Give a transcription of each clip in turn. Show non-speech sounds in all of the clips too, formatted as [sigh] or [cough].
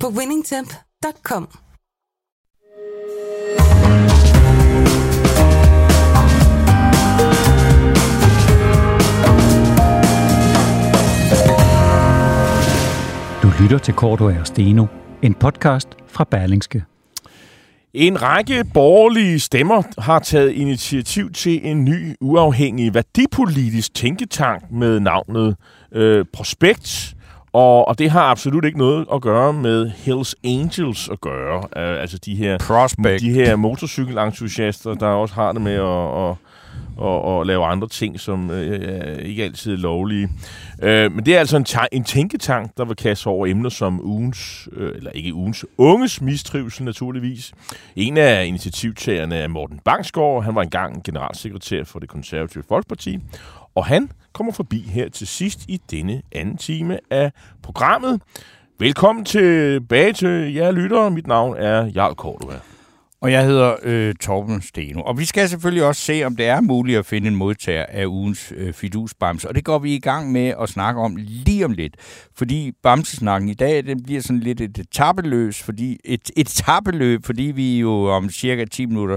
på winningtemp.com. Du lytter til Korto og Steno, en podcast fra Berlingske. En række borgerlige stemmer har taget initiativ til en ny uafhængig værdipolitisk tænketank med navnet øh, Prospekt. Og, og det har absolut ikke noget at gøre med Hells Angels at gøre. Uh, altså de her, Prospect. de her motorcykelentusiaster, der også har det med at, at, at, at lave andre ting, som øh, ikke altid er lovlige. Øh, men det er altså en, en tænketank, der vil kaste over emner som ugens, øh, eller ikke ugens, unges mistrivsel naturligvis. En af initiativtagerne er Morten Bangsgaard. Han var engang generalsekretær for det konservative Folkeparti. Og han kommer forbi her til sidst i denne anden time af programmet. Velkommen tilbage til jer lyttere. Mit navn er Jarl Kortua. Og jeg hedder øh, Torben Steno. Og vi skal selvfølgelig også se, om det er muligt at finde en modtager af ugens øh, fidusbams. Og det går vi i gang med at snakke om lige om lidt. Fordi bamsesnakken i dag, den bliver sådan lidt et etabeløs, fordi, et, et etappeløb, fordi vi jo om cirka 10 minutter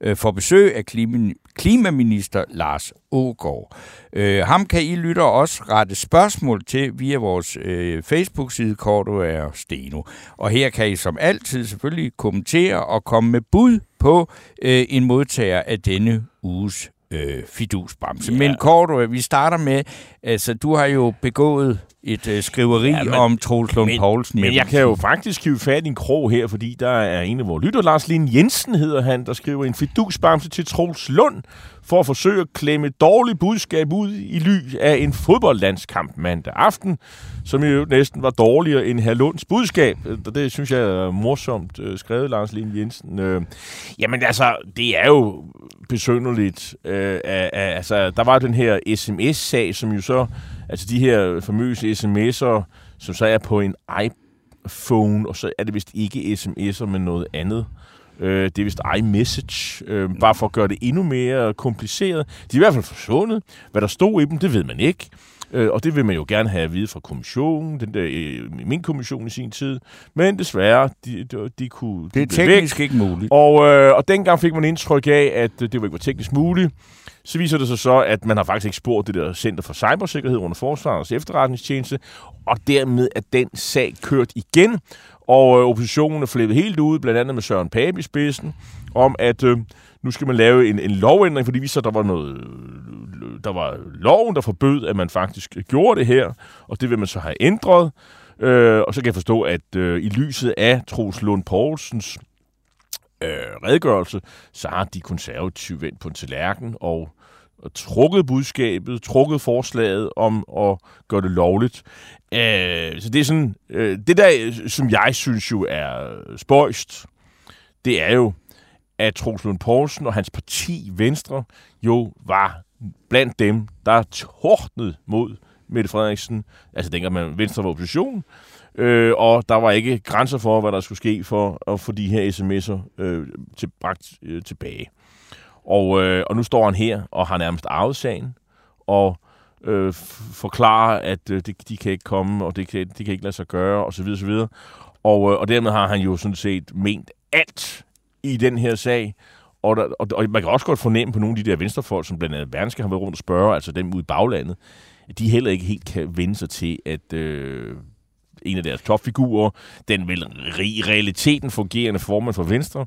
øh, får besøg af klima, klimaminister Lars Ågaard. Øh, ham kan I lytter også rette spørgsmål til via vores øh, Facebook-side Korto er Steno. Og her kan I som altid selvfølgelig kommentere og komme med bud på øh, en modtager af denne uges øh, fidusbamse. Yeah. Men Korto, vi starter med, altså du har jo begået et øh, skriveri ja, men, om Troels Lund men, Poulsen. Men jeg kan jo faktisk hive fat i en krog her, fordi der er en af vores lytter, Lars Lind Jensen hedder han, der skriver en fidusbamse til Troels Lund for at forsøge at klemme et dårligt budskab ud i ly af en fodboldlandskamp mandag aften, som jo næsten var dårligere end herr Lunds budskab. Det synes jeg er morsomt øh, skrevet, Lars Lien Jensen. Øh, jamen altså, det er jo besynderligt. Øh, altså, der var den her sms-sag, som jo så Altså de her famøse sms'er, som så er på en iPhone, og så er det vist ikke sms'er, men noget andet. Øh, det er vist iMessage, øh, bare for at gøre det endnu mere kompliceret. De er i hvert fald forsvundet. Hvad der stod i dem, det ved man ikke. Øh, og det vil man jo gerne have at vide fra kommissionen, den der, øh, min kommission i sin tid. Men desværre, de, de, de kunne... Det er teknisk væk. ikke muligt. Og, øh, og dengang fik man indtryk af, at det ikke var teknisk muligt. Så viser det sig så, at man har faktisk ikke spurgt det der Center for Cybersikkerhed under Forsvarets efterretningstjeneste, og dermed er den sag kørt igen. Og øh, oppositionen er flippet helt ud, blandt andet med Søren Pape i spidsen, om at øh, nu skal man lave en, en lovændring, fordi vi så, der var noget, øh, der var loven, der forbød, at man faktisk gjorde det her, og det vil man så have ændret. Øh, og så kan jeg forstå, at øh, i lyset af Troels Lund Poulsens øh, redegørelse, så har de konservative vendt på en tallerken og, og trukket budskabet, trukket forslaget om at gøre det lovligt. Øh, så det er sådan, øh, det der, som jeg synes jo er spøjst, det er jo, at Troels Lund Poulsen og hans parti Venstre jo var blandt dem, der tordnede mod Mette Frederiksen, altså dengang man Venstre var opposition, øh, og der var ikke grænser for, hvad der skulle ske for at få de her sms'er øh, til, bragt øh, tilbage. Og, øh, og nu står han her og har nærmest arvet sagen, og øh, forklarer, at øh, de, de kan ikke komme, og det kan, de kan ikke lade sig gøre, osv. videre. Og, øh, og dermed har han jo sådan set ment alt i den her sag, og, der, og, og man kan også godt fornemme på nogle af de der venstrefolk, som blandt andet Bernske har været rundt og spørge, altså dem ude i baglandet, at de heller ikke helt kan vende sig til, at øh, en af deres topfigurer, den vel i realiteten fungerende formand for Venstre,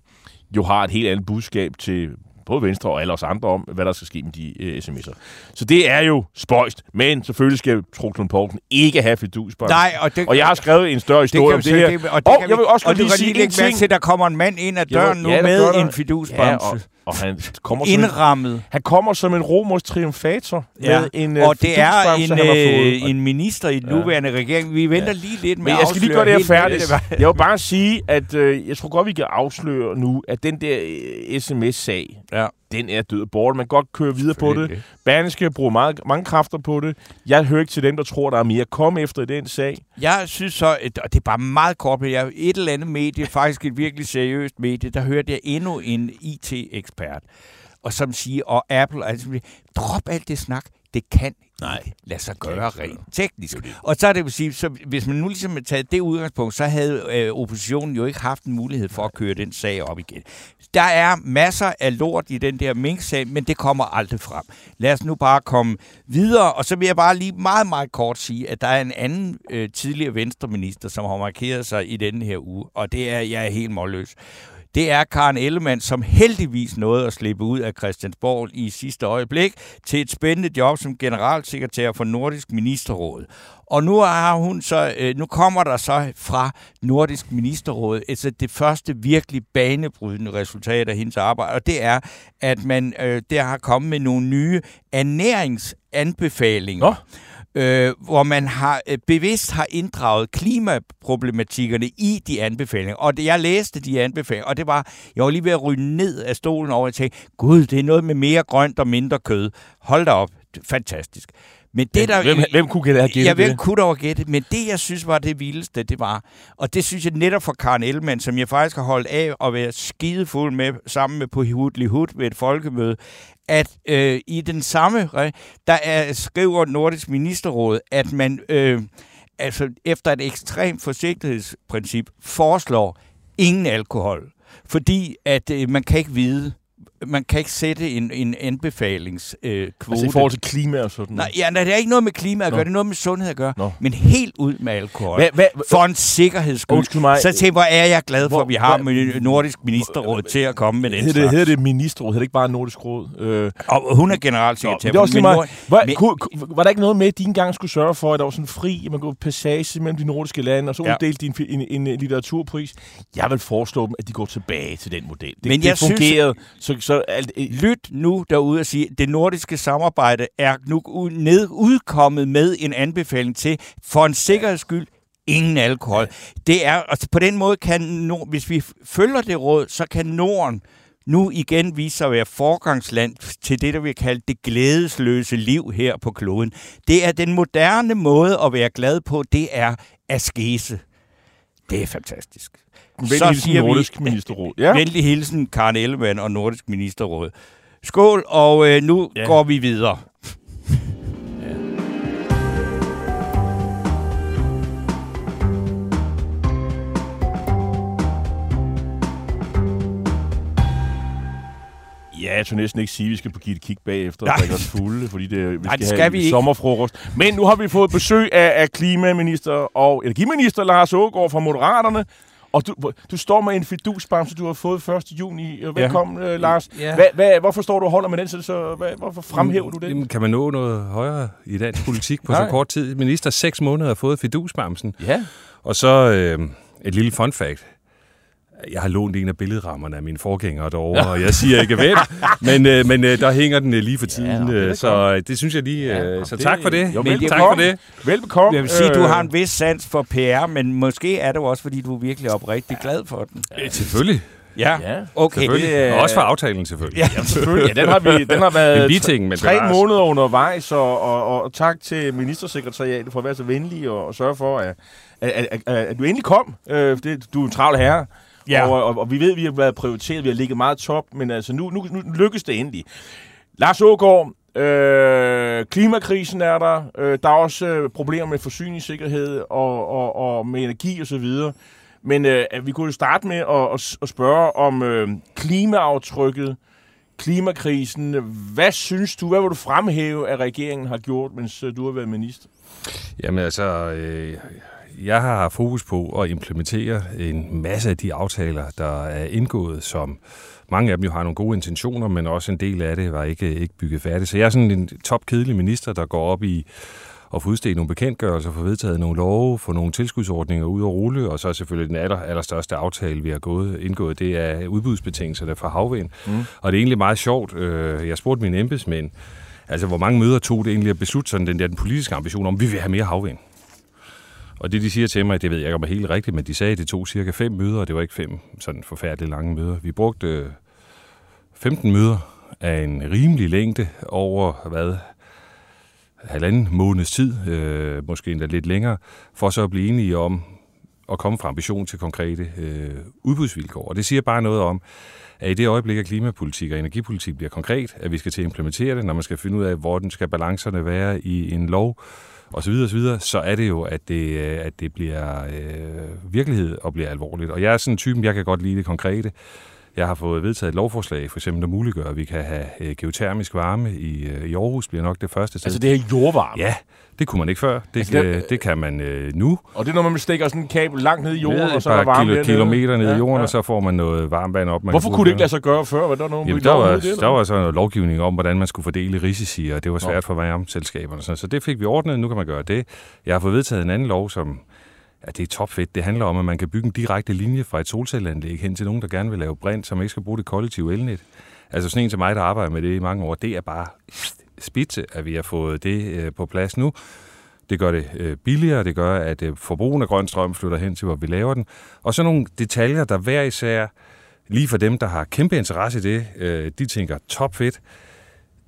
jo har et helt andet budskab til både Venstre og alle os andre om, hvad der skal ske med de øh, sms'er. Så det er jo spøjst, men selvfølgelig skal Troklund Poulsen ikke have fidusbånd. Nej, og, det, og jeg har skrevet en større historie om det her. Det, og, det og jeg vil også og lige sige en ting. Til, der kommer en mand ind ad døren ja, nu ja, med en fidusbamse. Ja, og, Og han kommer, som indrammet. en, han kommer som en romersk triumfator Ja. med en øh, og det er en, fået. øh, en minister i den nuværende regering. Vi venter lige lidt med Men jeg skal lige gøre det her færdigt. [laughs] Jeg vil bare sige, at øh, jeg tror godt, vi kan afsløre nu, at den der øh, sms-sag, Ja. Den er død og borte. Man kan godt køre videre på det. Berlingske bruger meget, mange kræfter på det. Jeg hører ikke til dem, der tror, der er mere komme efter i den sag. Jeg synes så, at- og det er bare meget kort, men jeg et eller andet medie, [laughs] faktisk et virkelig seriøst medie, der hørte jeg endnu en IT-ekspert, og som siger, og Apple, altså, drop alt det snak, det kan Nej, lade sig gøre rent teknisk. Og så er det vil sige, så hvis man nu ligesom har taget det udgangspunkt, så havde øh, oppositionen jo ikke haft en mulighed for at køre den sag op igen. Der er masser af lort i den der Mink-sag, men det kommer aldrig frem. Lad os nu bare komme videre, og så vil jeg bare lige meget, meget kort sige, at der er en anden øh, tidligere venstreminister, som har markeret sig i denne her uge, og det er, jeg er helt målløs. Det er Karen Ellemann, som heldigvis nåede at slippe ud af Christiansborg i sidste øjeblik til et spændende job som generalsekretær for Nordisk Ministerråd. Og nu har hun så, øh, nu kommer der så fra Nordisk Ministerråd altså det første virkelig banebrydende resultat af hendes arbejde, og det er, at man øh, der har kommet med nogle nye ernæringsanbefalinger. Nå. Øh, hvor man har øh, bevidst har inddraget klimaproblematikkerne i de anbefalinger. Og det, jeg læste de anbefalinger, og det var, jeg var lige ved at ryge ned af stolen over og tænke, gud, det er noget med mere grønt og mindre kød. Hold da op, fantastisk. Men det, der, hvem, hvem kunne have gættet jeg ved, det? kunne dog gætte, men det, jeg synes var det vildeste, det var, og det synes jeg netop for Karen Ellemann, som jeg faktisk har holdt af at være skidefuld med, sammen med på Hudli Hud ved et folkemøde, at øh, i den samme, der er, skriver Nordisk Ministerråd, at man øh, altså efter et ekstremt forsigtighedsprincip foreslår ingen alkohol, fordi at øh, man kan ikke vide, man kan ikke sætte en, en anbefalingskvote. Øh, kvote. Altså i forhold til klima og sådan Nej, ja, nej, det er ikke noget med klima at Nå. gøre, det er noget med sundhed at gøre. Nå. Men helt ud med alkohol. Hvad, hvad, For en sikkerheds skyld. Mig. Så tænk, hvor er jeg glad for, Hvor- at vi har hvor- med Nordisk Ministerråd til at komme med den hedder det, slags. hedder det ministerråd? Hedder det ikke bare Nordisk Råd? Øh, Og hun er Nå, generalsekretær. det er også lige meget. Var, men- kunne, var der ikke noget med, at de engang skulle sørge for, at der var sådan fri, at man kunne passage mellem de nordiske lande, og så Ja. uddelte de en, en, en, en litteraturpris? Jeg vil foreslå dem, at de går tilbage til den model. Det, Men det jeg synes- fungerede. så, så øh, Lyt nu derude og sige, at det nordiske samarbejde er nu ned, udkommet med en anbefaling til, for en sikkerheds skyld, ingen alkohol. Det er, altså på den måde kan, Nord, hvis vi følger det råd, så kan Norden nu igen vise sig at være forgangsland til det, der vi kalde det glædesløse liv her på kloden. Det er den moderne måde at være glad på, det er askese. Det er fantastisk venlig hilsen Nordisk Ministerråd. Ja. Venlig hilsen Karen Ellemann og Nordisk Ministerråd. Skål, og øh, nu Ja. går vi videre. Ja, jeg tør næsten ikke sige, at vi skal på give et kig bagefter og Nej. drikke os fulde, fordi det, vi Nej, skal, det skal have vi ikke. sommerfrokost. Men nu har vi fået besøg af, af klimaminister og energiminister Lars Ågaard fra Moderaterne. Og du, du står med en fidusbamse, du har fået 1. juni. Velkommen, ja. Lars. Ja. Hvad, hvad, hvorfor står du og holder med den? Så, så hvad, hvorfor fremhæver du den? Jamen, kan man nå noget højere i dansk politik på [laughs] så kort tid? Minister seks måneder har fået fidusbamsen. Ja. Og så øh, et lille fun fact. Jeg har lånt en af billedrammerne af mine forgængere derovre, og jeg siger ikke hvem, [laughs] men, øh, men øh, der hænger den øh, lige for tiden, er øh, så øh, det synes jeg lige. Øh, så tak for det. Jo, Men tak for det. Velbekomme. Jeg vil sige, at du Øh, har en vis sans for PR, men måske er det jo også, fordi du er virkelig oprigtig glad for den. Øh, Selvfølgelig. Ja, Ja, okay. selvfølgelig. det er- Og også for aftalen, selvfølgelig. Ja. Ja, selvfølgelig. Ja, den har, vi, den har været En biting, men tre måneder undervejs, og, og, og, og tak til ministersekretariatet for at være så venlig og, og sørge for, at, at, at, at, at du endelig kom. Øh, det, du er en travl herre. Ja. Og, og, og vi ved, at vi har været prioriteret, vi har ligget meget top, men altså nu, nu, nu lykkes det endelig. Lars Ågaard, øh, klimakrisen er der. Øh, der er også øh, problemer med forsyningssikkerhed og, og, og med energi og så videre. Men øh, at vi kunne jo starte med at, at, at spørge om øh, klimaaftrykket, klimakrisen. Hvad synes du, hvad vil du fremhæve, at regeringen har gjort, mens øh, du har været minister? Jamen altså, øh, jeg har fokus på at implementere en masse af de aftaler, der er indgået, som mange af dem jo har nogle gode intentioner, men også en del af det var ikke, ikke bygget færdigt. Så jeg er sådan en topkedelig minister, der går op i og få udstedt nogle bekendtgørelser, få vedtaget nogle love, få nogle tilskudsordninger ud og rulle, og så selvfølgelig den aller, allerstørste aftale, vi har gået, indgået, det er udbudsbetingelserne for havvind. Mm. Og det er egentlig meget sjovt. Øh, jeg spurgte mine embedsmænd, altså hvor mange møder tog det egentlig at beslutte sådan den der den politiske ambition om, vi vil have mere havvind. Og det, de siger til mig, det ved jeg ikke om er helt rigtigt, men de sagde, at det tog cirka fem møder, og det var ikke fem sådan forfærdeligt lange møder. Vi brugte øh, 15 møder af en rimelig længde over, hvad, halvanden måneds tid, øh, måske endda lidt længere, for så at blive enige om at komme fra ambition til konkrete øh, udbudsvilkår. Og det siger bare noget om, at i det øjeblik, at klimapolitik og energipolitik bliver konkret, at vi skal til at implementere det, når man skal finde ud af, hvor den skal balancerne være i en lov, og så videre, og så videre, så er det jo, at det, øh, at det bliver øh, virkelighed og bliver alvorligt. Og jeg er sådan en typen, jeg kan godt lide det konkrete. Jeg har fået vedtaget et lovforslag, for eksempel, der muliggør, at vi kan have øh, geotermisk varme i, øh, i Aarhus, bliver nok det første sted. Altså det er jordvarme? Ja, det kunne man ikke før. Det, altså, det, det kan man øh, nu. Og det er, når man stikker sådan en kabel langt ned i jorden, Ned, og så er der varme kilo, kilometer ned i jorden, ja. og så får man noget varmt vand op. Man Hvorfor kunne det ikke lade sig gøre før? Var der, nogen Jamen, der, var, det, der var så noget lovgivning om, hvordan man skulle fordele risici, og det var svært Nå. for varmeselskaberne. Så det fik vi ordnet, nu kan man gøre det. Jeg har fået vedtaget en anden lov, som Ja, det er topfedt. Det handler om, at man kan bygge en direkte linje fra et solcelleanlæg hen til nogen, der gerne vil lave brint, som ikke skal bruge det kollektive elnet. Altså sådan en til mig, der arbejder med det i mange år, det er bare spidse, at vi har fået det øh, på plads nu. Det gør det øh, billigere, det gør, at øh, forbrugen af grøn strøm flytter hen til, hvor vi laver den. Og så nogle detaljer, der hver især, lige for dem, der har kæmpe interesse i det, de tænker topfedt.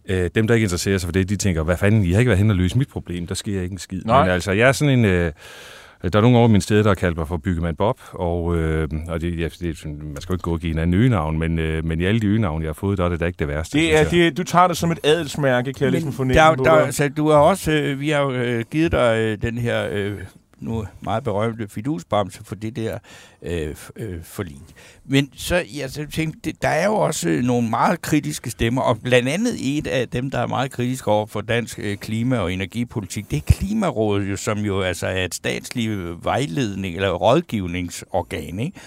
Øh, dem, der ikke interesserer sig for det, de tænker, hvad fanden, I har ikke været hen og løse mit problem, der sker ikke en skid. Nej. Men altså, jeg er sådan en... Øh, der er nogle over min sted, der har kaldt mig for Byggemand Bob, og, øh, og det, ja, det, man skal jo ikke gå og give en anden øgenavn, men, øh, men i alle de øgenavn, jeg har fået, der er det da ikke det værste. Det er, det, du tager det som et adelsmærke, kan jeg ligesom fornemme. Der, der, så du har også, øh, vi har jo øh, givet dig øh, den her øh, nu meget berømte fidusbamse for det der øh, øh, forlig. Men så, jeg så tænkte, der er jo også nogle meget kritiske stemmer, og blandt andet et af dem, der er meget kritisk over for dansk øh, klima- og energipolitik, det er Klimarådet, jo, som jo altså er et statsligt vejledning eller rådgivningsorgan. Ikke?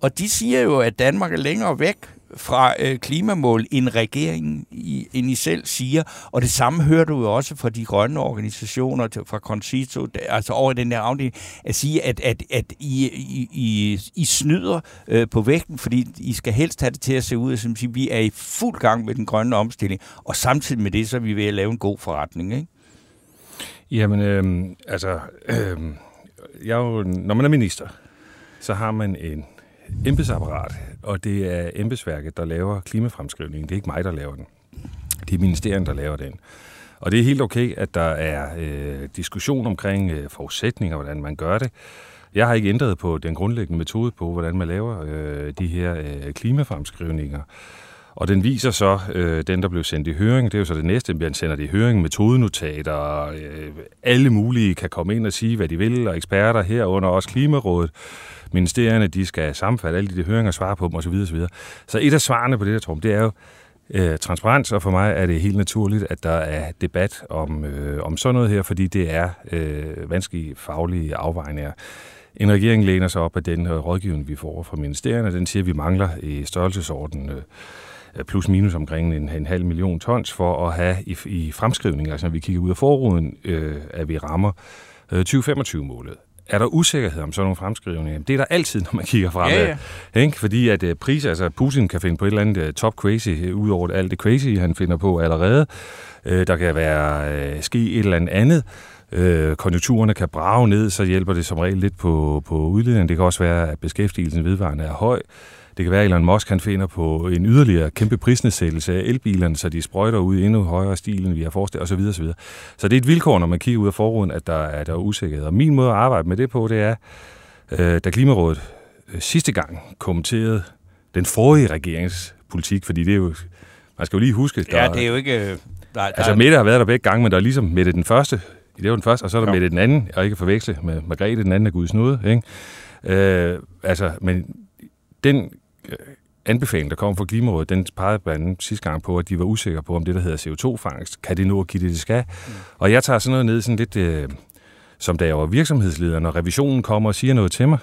Og de siger jo, at Danmark er længere væk fra øh, klimamål, end regeringen i, end I selv siger. Og det samme hører du jo også fra de grønne organisationer, til, fra Concito, altså over den der afdeling, at sige, at, at, at I, I, I, I snyder øh, på vægten, fordi I skal helst have det til at se ud, som at vi er i fuld gang med den grønne omstilling, og samtidig med det, så er vi ved at lave en god forretning, ikke? Jamen, øh, altså, øh, jeg jo, når man er minister, så har man en embedsapparat, og det er embedsværket, der laver klimafremskrivningen. Det er ikke mig, der laver den. Det er ministeriet, der laver den. Og det er helt okay, at der er øh, diskussion omkring øh, forudsætninger, hvordan man gør det. Jeg har ikke ændret på den grundlæggende metode på, hvordan man laver øh, de her øh, klimafremskrivninger. Og den viser så, øh, den der blev sendt i høring, det er jo så det næste, man sender det i høring, metodenotater, øh, alle mulige kan komme ind og sige, hvad de vil, og eksperter herunder også Klimarådet ministerierne, de skal sammenfatte alle de der høringer og svare på dem osv. osv. Så et af svarene på det der, Trum, det er jo øh, transparens, og for mig er det helt naturligt, at der er debat om, øh, om sådan noget her, fordi det er øh, vanskelige faglige afvejninger. En regering læner sig op af den øh, rådgivning, vi får fra ministerierne. Den siger, at vi mangler i størrelsesordenen øh, plus minus omkring en, en halv million tons for at have i, i fremskrivning, altså når vi kigger ud af forruden, øh, at vi rammer øh, 2025-målet er der usikkerhed om sådan nogle fremskrivninger? Det er der altid, når man kigger fremad. Ja, ja. Ikke? Fordi at uh, priser, altså Putin kan finde på et eller andet uh, top crazy, uh, ud over alt det crazy, han finder på allerede. Uh, der kan være uh, ske et eller andet uh, konjunkturerne kan brage ned, så hjælper det som regel lidt på, på udledningen. Det kan også være, at beskæftigelsen vedvarende er høj. Det kan være, at Elon Musk han finder på en yderligere kæmpe prisnedsættelse af elbilerne, så de sprøjter ud i endnu højere stil, end vi har forestillet osv. osv. Så det er et vilkår, når man kigger ud af forruden, at der er, der er usikkerhed. Og min måde at arbejde med det på, det er, øh, da Klimarådet øh, sidste gang kommenterede den forrige regeringspolitik, fordi det er jo, man skal jo lige huske... Der, ja, det er jo ikke... Der, der, altså Mette har været der begge gange, men der er ligesom Mette den første, det var den første, og så er der ja. Mette den anden, og ikke forveksle med Margrethe, den anden af Guds nåde. Ikke? Øh, altså, men den Øh, anbefaling, der kom fra Klimarådet, den pegede blandt andet sidste gang på, at de var usikre på, om det, der hedder CO2-fangst, kan det nu at give det, det skal? Mm. Og jeg tager sådan noget ned sådan lidt, øh, som da jeg var virksomhedsleder, når revisionen kommer og siger noget til mig,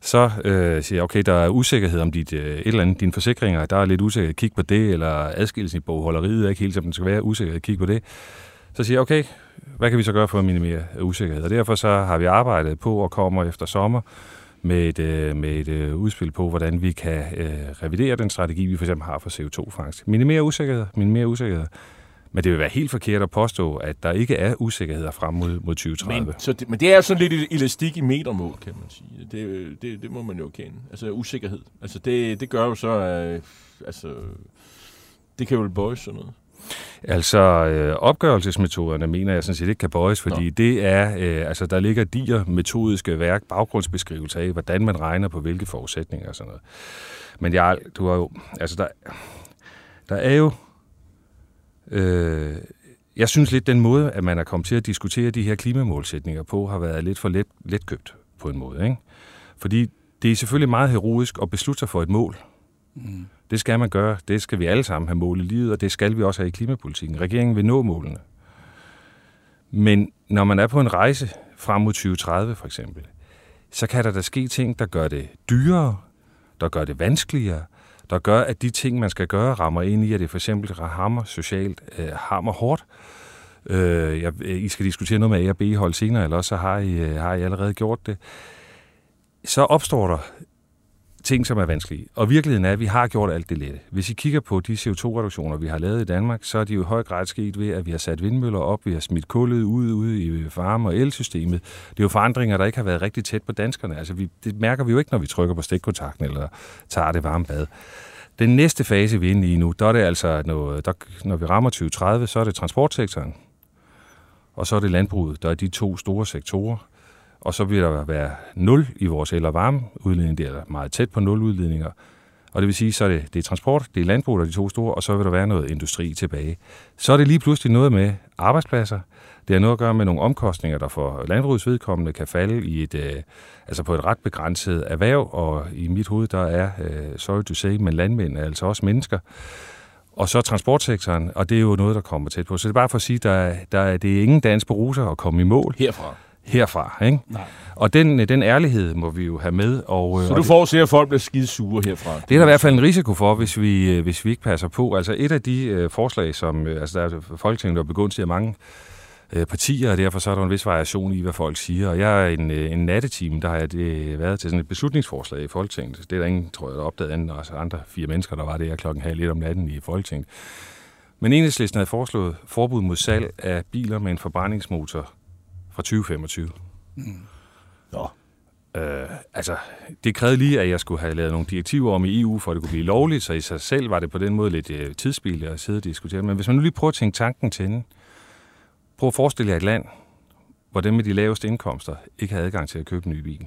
så øh, siger jeg, okay, der er usikkerhed om dit, øh, et eller andet, dine forsikringer, der er lidt usikkerhed, kig på det, eller adskillelsen i bogholderiet er ikke helt, som den skal være, usikkerhed, kig på det. Så siger jeg, okay, hvad kan vi så gøre for at minimere usikkerhed? Og derfor så har vi arbejdet på og kommer efter sommer med et, øh, med et øh, udspil på, hvordan vi kan øh, revidere den strategi, vi for eksempel har for CO2-fangst. Minimere usikkerhed, minimere usikkerhed. Men det vil være helt forkert at påstå, at der ikke er usikkerheder frem mod, mod 2030. Men, så det, men det er sådan lidt elastik i metermål, kan man sige. Det, det, det må man jo kende. Altså usikkerhed. Altså det, det gør jo så, øh, altså, det kan jo bøjes sådan noget. Altså, øh, opgørelsesmetoderne mener jeg sådan set ikke kan bøjes, fordi Nå. det er, øh, altså der ligger diger metodiske værk, baggrundsbeskrivelser af, hvordan man regner på hvilke forudsætninger og sådan noget. Men jeg, du har jo, altså der, der er jo, øh, jeg synes lidt, den måde, at man er kommet til at diskutere de her klimamålsætninger på, har været lidt for let, letkøbt på en måde. Ikke? Fordi det er selvfølgelig meget heroisk at beslutte sig for et mål. Mm. Det skal man gøre. Det skal vi alle sammen have mål i livet, og det skal vi også have i klimapolitikken. Regeringen vil nå målene. Men når man er på en rejse frem mod 2030 for eksempel, så kan der da ske ting, der gør det dyrere, der gør det vanskeligere, der gør, at de ting, man skal gøre, rammer ind i, at det for eksempel rammer socialt, øh, hammer hårdt. Øh, jeg, øh, I skal diskutere noget med A og B-hold senere, eller også så har I, øh, har I allerede gjort det. Så opstår der ting, som er vanskelige. Og virkeligheden er, at vi har gjort alt det lette. Hvis I kigger på de CO2-reduktioner, vi har lavet i Danmark, så er de jo i høj grad sket ved, at vi har sat vindmøller op, vi har smidt kullet ud, ude i varme- og elsystemet. Det er jo forandringer, der ikke har været rigtig tæt på danskerne. Altså, vi, det mærker vi jo ikke, når vi trykker på stikkontakten eller tager det varme bad. Den næste fase, vi er inde i nu, der er det altså, noget, der, når vi rammer 2030, så er det transportsektoren, og så er det landbruget, der er de to store sektorer og så vil der være 0 i vores el- og varmeudledning. Det er meget tæt på 0 udledninger. Og det vil sige, så er det, det er transport, det er landbrug, der er de to store, og så vil der være noget industri tilbage. Så er det lige pludselig noget med arbejdspladser. Det har noget at gøre med nogle omkostninger, der for landbrugets vedkommende kan falde i et, øh, altså på et ret begrænset erhverv, og i mit hoved, der er, øh, sorry to say, men landmænd er altså også mennesker. Og så transportsektoren, og det er jo noget, der kommer tæt på. Så det er bare for at sige, der, der, det er ingen dans på ruser at komme i mål. Herfra herfra. Ikke? Nej. Og den, den ærlighed må vi jo have med. Og, så og du forudser, at folk bliver skide sure herfra? Det er der i hvert fald en risiko for, hvis vi, øh, hvis vi ikke passer på. Altså et af de uh, forslag, som uh, altså der er Folketinget, der er begunstiget af mange uh, partier, og derfor så er der en vis variation i, hvad folk siger. Og jeg er en, uh, en natteteam, der har det været til sådan et beslutningsforslag i Folketinget. Det er der ingen, tror jeg, der opdaget andet, også andre fire mennesker, der var det klokken halv lidt om natten i Folketinget. Men enhedslisten havde foreslået forbud mod salg af biler med en forbrændingsmotor fra 2025. Mm. Nå. Øh, altså, det krævede lige, at jeg skulle have lavet nogle direktiver om i EU, for at det kunne blive lovligt, så i sig selv var det på den måde lidt øh, tidsspil at sidde og diskutere. Men hvis man nu lige prøver at tænke tanken til hende, prøv at forestille jer et land, hvor dem med de laveste indkomster ikke har adgang til at købe en ny bil.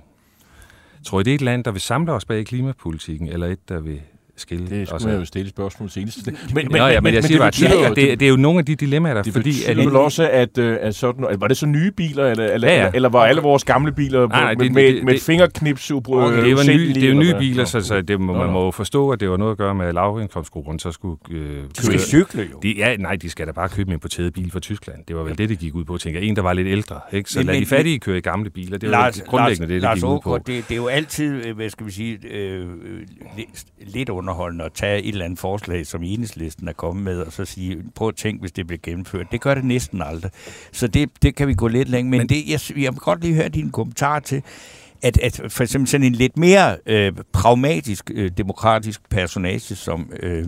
Tror I, det er et land, der vil samle os bag klimapolitikken, eller et, der vil skille. Det skulle jeg jo stille spørgsmål senest. Men, men, Nå, ja, men, men jeg siger bare, ja, ja, det, det, er jo nogle af de dilemmaer, der... Det fordi, at det også, at, øh, at sådan, var det så nye biler, eller, eller, ja, ja. eller var alle vores gamle biler nej, nej, med, det, med, det, med fingerknips? Okay, det, var ny, det er jo nye biler, så, så det må, man må jo forstå, at det var noget at gøre med, at lavindkomstgruppen så skulle... Øh, de skal cykle jo. De, ja, nej, de skal da bare købe en importeret bil fra Tyskland. Det var vel det, det gik ud på. Tænker en, der var lidt ældre. Ikke? Så lad de fattige køre i gamle biler. Det var grundlæggende det, det gik ud på. Det, det er jo altid, øh, hvad skal vi sige, øh, lidt underholdende at tage et eller andet forslag, som enhedslisten er kommet med, og så sige, prøv at tænke, hvis det bliver gennemført. Det gør det næsten aldrig. Så det, det kan vi gå lidt længere. Men, Men det, jeg, jeg vil godt lige høre din kommentar til, at, at for eksempel sådan en lidt mere øh, pragmatisk, øh, demokratisk personage, som øh,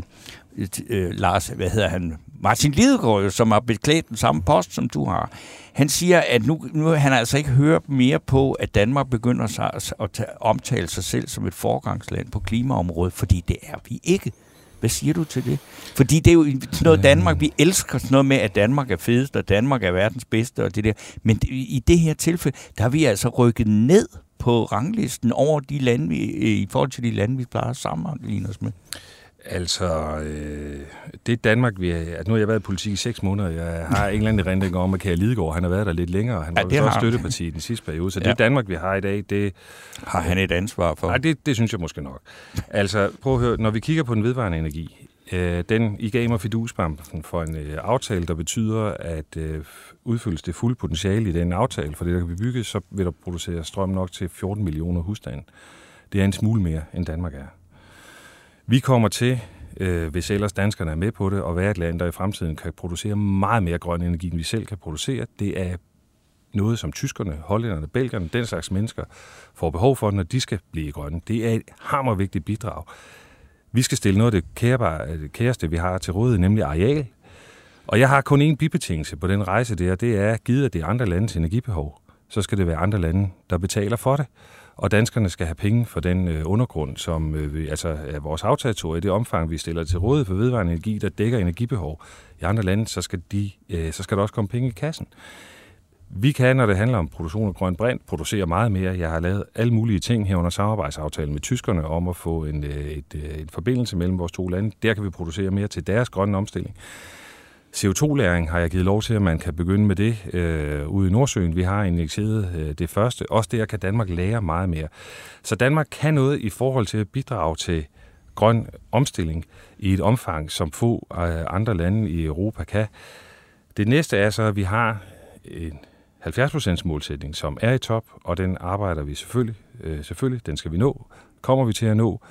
øh, Lars, hvad hedder han, Martin Lidegaard, som har beklædt den samme post, som du har, han siger, at nu, nu han altså ikke hørt mere på, at Danmark begynder sig at tage, omtale sig selv som et forgangsland på klimaområdet, fordi det er vi ikke. Hvad siger du til det? Fordi det er jo noget Danmark, vi elsker sådan noget med, at Danmark er fedest, og Danmark er verdens bedste, og det der. Men i det her tilfælde, der har vi altså rykket ned på ranglisten over de lande, vi, i forhold til de lande, vi plejer at sammenligne os med. Altså, øh, det Danmark, vi er, at nu har jeg været i politik i seks måneder. Jeg har en eller anden rending om, at Kjær Lidegaard, han har været der lidt længere, han ja, var også støtteparti i den sidste periode. Så ja. det Danmark, vi har i dag, det... Har han et ansvar for? Nej, det, det synes jeg måske nok. Altså, prøv at høre, når vi kigger på den vedvarende energi, øh, den, I gav mig fidusbamsen for en øh, aftale, der betyder, at øh, udfyldes det fulde potentiale i den aftale, for det, der kan blive bygget, så vil der producere strøm nok til 14 millioner husstande. Det er en smule mere, end Danmark er. Vi kommer til øh, hvis ellers danskerne er med på det, og være et land, der i fremtiden kan producere meget mere grøn energi, end vi selv kan producere. Det er noget, som tyskerne, hollænderne, belgierne, den slags mennesker får behov for, når de skal blive grønne. Det er et hammervigtigt bidrag. Vi skal stille noget af det, kærebare, det øh, kæreste, vi har til rådighed, nemlig areal. Og jeg har kun én bibetingelse på den rejse der, det er, givet at det er andre landes energibehov, så skal det være andre lande, der betaler for det. Og danskerne skal have penge for den øh, undergrund, som øh, vi, altså er vores aftagertor i det omfang, vi stiller til rådighed for vedvarende energi, der dækker energibehov i andre lande, så skal, de, øh, så skal der også komme penge i kassen. Vi kan, når det handler om produktion af grøn brint, producere meget mere. Jeg har lavet alle mulige ting her under samarbejdsaftalen med tyskerne om at få en, øh, et, et, en forbindelse mellem vores to lande. Der kan vi producere mere til deres grønne omstilling. CO2-læring har jeg givet lov til, at man kan begynde med det øh, ude i Nordsøen. Vi har initieret øh, det første. Også der kan Danmark lære meget mere. Så Danmark kan noget i forhold til at bidrage til grøn omstilling i et omfang, som få øh, andre lande i Europa kan. Det næste er så, at vi har en 70% målsætning, som er i top, og den arbejder vi selvfølgelig. Øh, selvfølgelig, den skal vi nå. Kommer vi til at nå.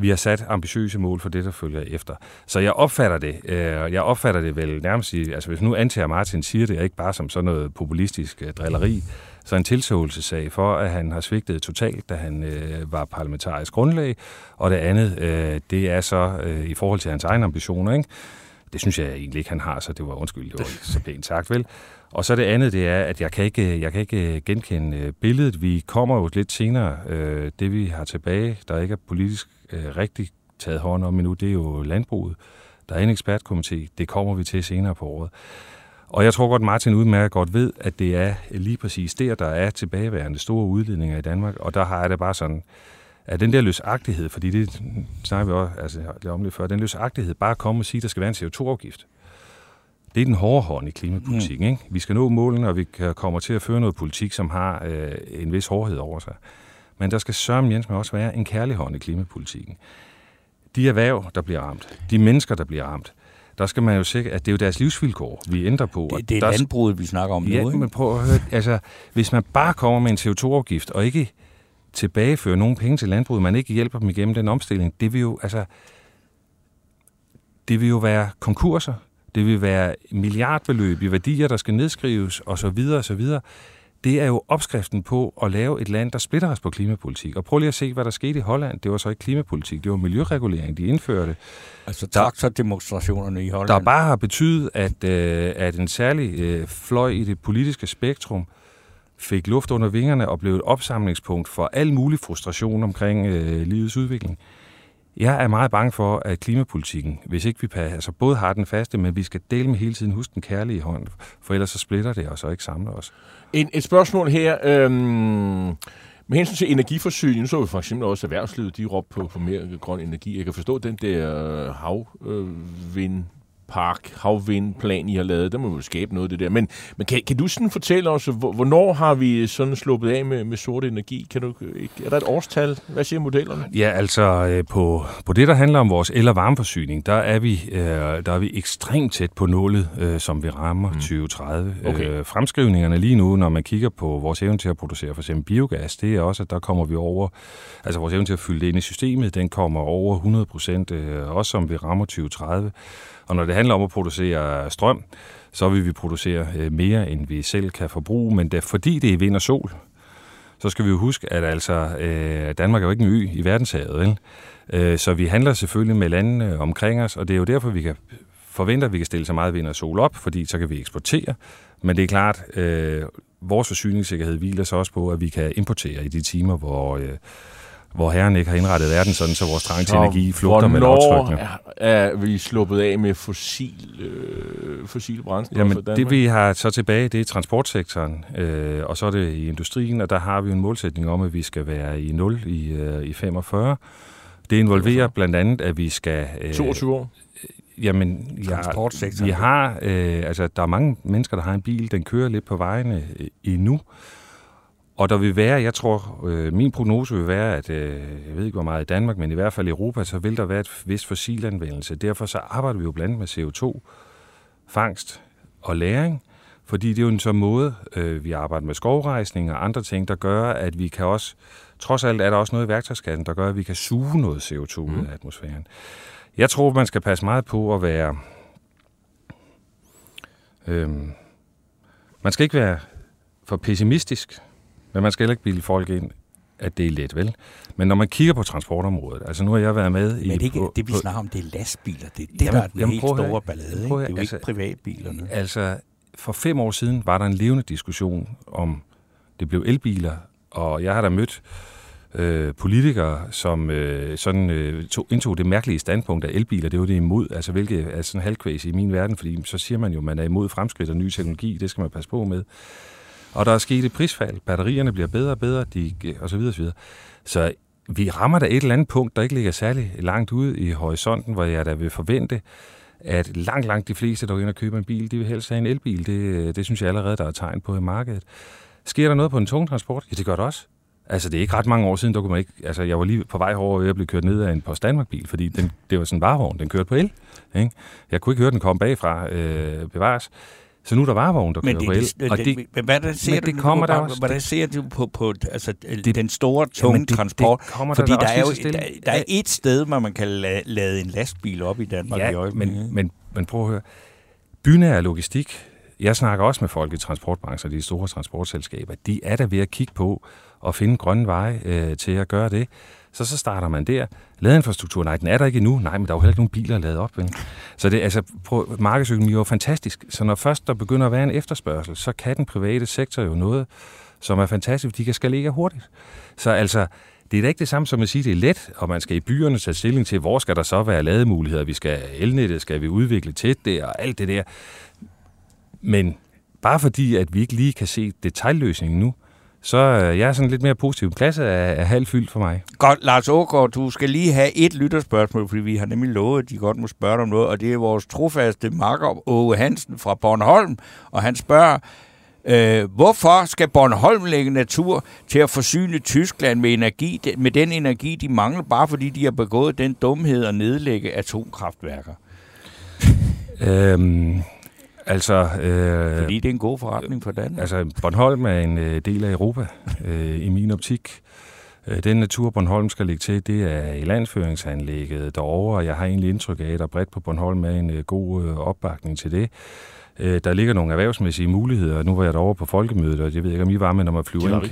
Vi har sat ambitiøse mål for det, der følger efter. Så jeg opfatter det, øh, jeg opfatter det vel nærmest, i, altså hvis nu antager Martin siger det, er ikke bare som sådan noget populistisk øh, drilleri, så en tilsåelsesag for, at han har svigtet totalt, da han øh, var parlamentarisk grundlag, og det andet, øh, det er så øh, i forhold til hans egne ambitioner, ikke? Det synes jeg egentlig ikke, han har, så det var undskyld, det var ikke så pænt sagt, vel? Og så det andet, det er, at jeg kan ikke, jeg kan ikke øh, genkende øh, billedet. Vi kommer jo lidt senere. Øh, det vi har tilbage, der ikke er politisk øh, rigtig taget hånd om endnu, det er jo landbruget. Der er en ekspertkomité. Det kommer vi til senere på året. Og jeg tror godt, Martin udmærket godt ved, at det er lige præcis der, der er tilbageværende store udledninger i Danmark. Og der har jeg det bare sådan, at den der løsagtighed, fordi det snakker vi også altså, om lidt før, den løsagtighed bare komme og sige, at der skal være en CO2-afgift. Det er den hårde hånd i klimapolitikken. Mm. Ikke? Vi skal nå målene, og vi kommer til at føre noget politik, som har øh, en vis hårdhed over sig. Men der skal Søren Jensen også være en kærlig hånd i klimapolitikken. De erhverv, der bliver ramt, de mennesker, der bliver ramt, der skal man jo sikre, at det er jo deres livsvilkår, vi ændrer på. Det, det er der, landbruget, vi snakker om ja, nu, ikke? men prøv at høre, altså, hvis man bare kommer med en CO2-afgift, og ikke tilbagefører nogen penge til landbruget, man ikke hjælper dem igennem den omstilling, det vil jo, altså, det vil jo være konkurser, det vil være milliardbeløb i værdier, der skal nedskrives, og så Det er jo opskriften på at lave et land, der splitter os på klimapolitik. Og prøv lige at se, hvad der skete i Holland. Det var så ikke klimapolitik, det var miljøregulering, de indførte. Altså traktordemonstrationerne i Holland. Der bare har betydet, at, øh, at en særlig øh, fløj i det politiske spektrum fik luft under vingerne og blev et opsamlingspunkt for al mulig frustration omkring øh, livets udvikling. Jeg er meget bange for, at klimapolitikken, hvis ikke vi passer, altså både har den faste, men vi skal dele med hele tiden huske den kærlige hånd, for ellers så splitter det os og ikke samler os. En, et spørgsmål her. Øhm, med hensyn til energiforsyning, så vi for eksempel også erhvervslivet, de råb på, på mere grøn energi. Jeg kan forstå den der øh, havvind park, havvindplan, I har lavet, der må jo skabe noget af det der. Men, men kan, kan du sådan fortælle os, hvornår har vi sådan sluppet af med, med sort energi? Kan du, er der et årstal? Hvad siger modellerne? Ja, altså øh, på, på det, der handler om vores el- og varmeforsyning, der er vi, øh, der er vi ekstremt tæt på nålet, øh, som vi rammer mm. 2030. Okay. fremskrivningerne lige nu, når man kigger på vores evne til at producere for eksempel biogas, det er også, at der kommer vi over, altså vores evne til at fylde det ind i systemet, den kommer over 100 procent, også som vi rammer 2030. Og når det handler om at producere strøm, så vil vi producere øh, mere, end vi selv kan forbruge, men det, fordi det er vind og sol, så skal vi jo huske, at altså, øh, Danmark er jo ikke en ø i verdenshavet, vel? Øh, så vi handler selvfølgelig med landene omkring os, og det er jo derfor, vi kan forvente, at vi kan stille så meget vind og sol op, fordi så kan vi eksportere. Men det er klart, øh, vores forsyningssikkerhed hviler så også på, at vi kan importere i de timer, hvor, øh, hvor herren ikke har indrettet verden sådan, så vores trang til energi flugter med lavtrykkene. er vi sluppet af med fossil, øh, fossile brændstoffer Jamen, det vi har så tilbage, det er transportsektoren, øh, og så er det i industrien, og der har vi en målsætning om, at vi skal være i 0 i, øh, i 45. Det involverer blandt andet, at vi skal... Øh, 22 år? Jamen, ja, vi har, øh, altså, der er mange mennesker, der har en bil, den kører lidt på vejene øh, endnu, og der vil være, jeg tror, øh, min prognose vil være, at øh, jeg ved ikke hvor meget i Danmark, men i hvert fald i Europa, så vil der være et vist fossilanvendelse. Derfor så arbejder vi jo blandt med CO2, fangst og læring, fordi det er jo en så måde, øh, vi arbejder med skovrejsning og andre ting, der gør, at vi kan også trods alt er der også noget i værktøjskassen, der gør, at vi kan suge noget CO2 mm. ud af atmosfæren. Jeg tror, man skal passe meget på at være... Øhm, man skal ikke være for pessimistisk, men man skal heller ikke bilde folk ind, at det er let, vel? Men når man kigger på transportområdet, altså nu har jeg været med Men i... det er ikke på, det, vi snakker om, det er lastbiler. Det er det, Jamen, der er den jamen, helt store ballade. Ikke? Det er jo høre. ikke Altså- privatbilerne. Altså, for fem år siden var der en levende diskussion om, det blev elbiler, og jeg har da mødt øh, politikere, som øh, sådan, øh, tog, indtog det mærkelige standpunkt, at elbiler, det var det imod, altså hvilket er sådan halvkvæs i min verden, fordi så siger man jo, man er imod fremskridt og ny teknologi, det skal man passe på med. Og der er sket et prisfald, batterierne bliver bedre og bedre, de, øh, og så videre, og så videre. Så vi rammer da et eller andet punkt, der ikke ligger særlig langt ude i horisonten, hvor jeg da vil forvente, at langt, langt de fleste, der går ind og køber en bil, de vil helst have en elbil. Det, øh, det synes jeg allerede, der er tegn på i markedet. Sker der noget på en tung transport? Ja, det gør det også. Altså, det er ikke ret mange år siden, der kunne man ikke... Altså, jeg var lige på vej over, og jeg blev kørt ned af en Post Danmark-bil, fordi den, det var sådan en varevogn, den kørte på el. Ikke? Jeg kunne ikke høre den komme bagfra øh, bevares. Så nu er der varevogn, der kører Men, på det, el. det, og det, det, hvad der ser men du, det nu kommer på, der også. Hvordan ser du på, på altså, Det- den store, tunge Jamen, det- transport? det kommer der Fordi der, også er jo der, der er et sted, hvor man kan la- lade en lastbil op i Danmark i ja, øjeblikket. men, men, men prøv at høre. Bynær logistik, jeg snakker også med folk i transportbranchen, de store transportselskaber, de er der ved at kigge på og finde grønne veje øh, til at gøre det. Så så starter man der. Ladeinfrastruktur, nej, den er der ikke endnu. Nej, men der er jo heller ikke nogen biler lavet op. Vel? Så det, altså, prøv, markedsøkonomi er jo fantastisk. Så når først der begynder at være en efterspørgsel, så kan den private sektor jo noget, som er fantastisk, fordi de kan skalere hurtigt. Så altså, det er da ikke det samme som at sige, at det er let, og man skal i byerne tage stilling til, hvor skal der så være lademuligheder. Vi skal elnettet, skal vi udvikle tæt det, og alt det der. Men bare fordi, at vi ikke lige kan se detaljløsningen nu, så er jeg sådan lidt mere positiv. Pladset er, er halvfyldt for mig. Godt, Lars Ågaard, du skal lige have et lytterspørgsmål, fordi vi har nemlig lovet, at de godt må spørge dig om noget, og det er vores trofaste makker Åge Hansen fra Bornholm, og han spørger, øh, hvorfor skal Bornholm lægge natur til at forsyne Tyskland med energi, med den energi, de mangler, bare fordi de har begået den dumhed at nedlægge atomkraftværker? Øhm, altså, øh, Fordi det er en god forretning for Danmark. altså, Bornholm er en øh, del af Europa, øh, i min optik. Øh, Den natur, Bornholm skal ligge til, det er i landføringsanlægget derovre, og jeg har egentlig indtryk af, at der bredt på Bornholm er en øh, god øh, opbakning til det. Øh, Der ligger nogle erhvervsmæssige muligheder. Nu var jeg derovre på folkemødet, og jeg ved ikke, om I var med, når man flyver ind.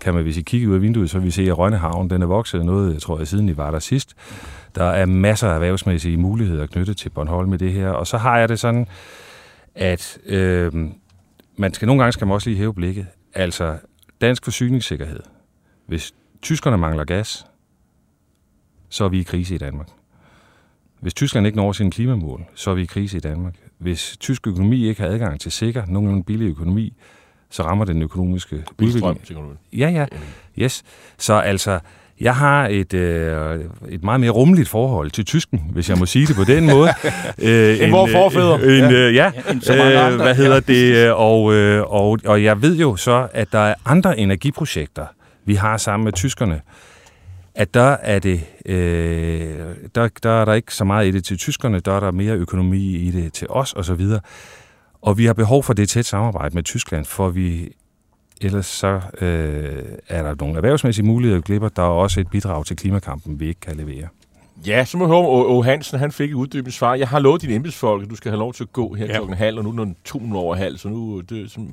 Kan man, hvis I kigger ud af vinduet, så vil I se, at Rønnehavn den er vokset noget, jeg tror jeg, siden I var der sidst. Der er masser af erhvervsmæssige muligheder knyttet til Bornholm med det her. Og så har jeg det sådan, at øh, man skal nogle gange skal man også lige hæve blikket. Altså, dansk forsyningssikkerhed. Hvis tyskerne mangler gas, så er vi i krise i Danmark. Hvis Tyskland ikke når sine klimamål, så er vi i krise i Danmark. Hvis tysk økonomi ikke har adgang til sikker, nogenlunde billig økonomi, så rammer den økonomiske udvikling. Ja, ja. Yes. Så altså, jeg har et, øh, et meget mere rummeligt forhold til tysken, hvis jeg må sige det på den måde. [laughs] øh, vore forfædre. Øh, en, øh, ja, end så mange andre. hvad hedder det? øh, Og, øh, og, og jeg ved jo så, at der er andre energiprojekter, vi har sammen med tyskerne, at der er det, øh, der, der er der ikke så meget i det til tyskerne, der er der mere økonomi i det til os og så videre. Og vi har behov for det tæt samarbejde med Tyskland, for vi ellers så øh, er der nogle erhvervsmæssige muligheder, vi glipper. Der er også et bidrag til klimakampen, vi ikke kan levere. Ja, så må jeg høre, om Hansen han fik et uddybende svar. Jeg har lovet dine embedsfolk, at du skal have lov til at gå her Ja. klokken halv, og nu er den to over halv, så nu... Det, som...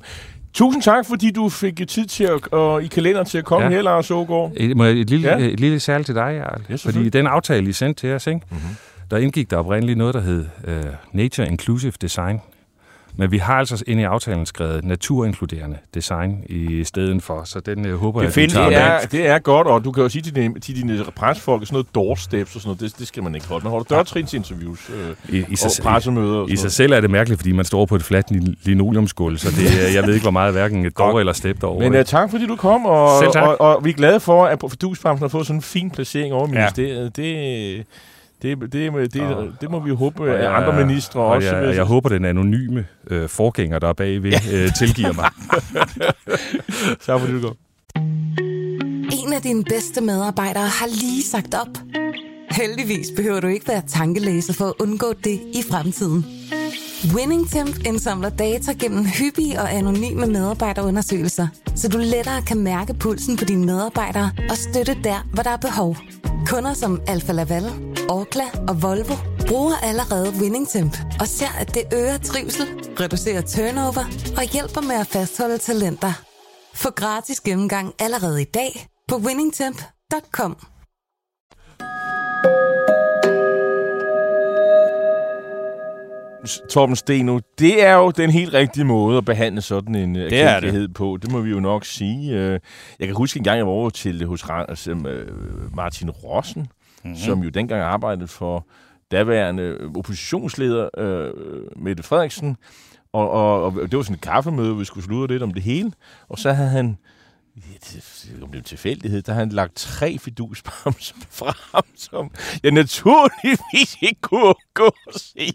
Tusind tak, fordi du fik tid til at, og, i kalenderen til at komme Ja. her, Lars Ågaard. Et, må jeg et, lille, Ja. et lille særligt til dig, Jarl. Ja, Fordi den aftale, I sendte til os, ikke? Mhm. der indgik der oprindeligt noget, der hed uh, Nature Inclusive Design. Men vi har altså ind i aftalen skrevet naturinkluderende design i stedet for, så den uh, håber Det jeg, findes du tager Det med. er, det er godt, og du kan jo sige til dine, til dine presfolk, sådan noget doorsteps og sådan noget, det, det skal man ikke holde. Man holder dørtrinsinterviews øh, I, i, og sig, pressemøder og I sådan sig selv er det mærkeligt, fordi man står på et fladt lin- linoleumsgulv, så det, er- jeg ved ikke, hvor meget hverken et dår eller step derovre. Men uh, tak, fordi du kom, og, tak. og, og vi er glade for, at Fidusbamsen har fået sådan en fin placering over i Ja. ministeriet. Det, det, det, det, det, Og- det må vi håbe, Og at jeg- andre ministre og også Jeg, vil- jeg håber, den anonyme øh, forgænger, der er bagved, øh, tilgiver mig. [laughs] Tak fordi du kom. En af dine bedste medarbejdere har lige sagt op. Heldigvis behøver du ikke være tankelæser for at undgå det i fremtiden. WinningTemp indsamler data gennem hyppige og anonyme medarbejderundersøgelser, så du lettere kan mærke pulsen på dine medarbejdere og støtte der, hvor der er behov. Kunder som Alfa Laval, Orkla og Volvo bruger allerede WinningTemp og ser, at det øger trivsel, reducerer turnover og hjælper med at fastholde talenter. Få gratis gennemgang allerede i dag på winningtemp.com. Torben Steno, det er jo den helt rigtige måde at behandle sådan en Det er erkendelighed på. Det må vi jo nok sige. Uh, jeg kan huske en gang, jeg var over til hos uh, Martin Rossen, mm-hmm. som jo dengang arbejdede for daværende oppositionsleder øh, Mette Frederiksen. Og, og, og det var sådan et kaffemøde, hvor vi skulle slutte lidt om det hele. Og så havde han om det er en tilfældighed, der har han lagt tre fidusbamser [laughs] frem, som jeg naturligvis ikke kunne gå og se.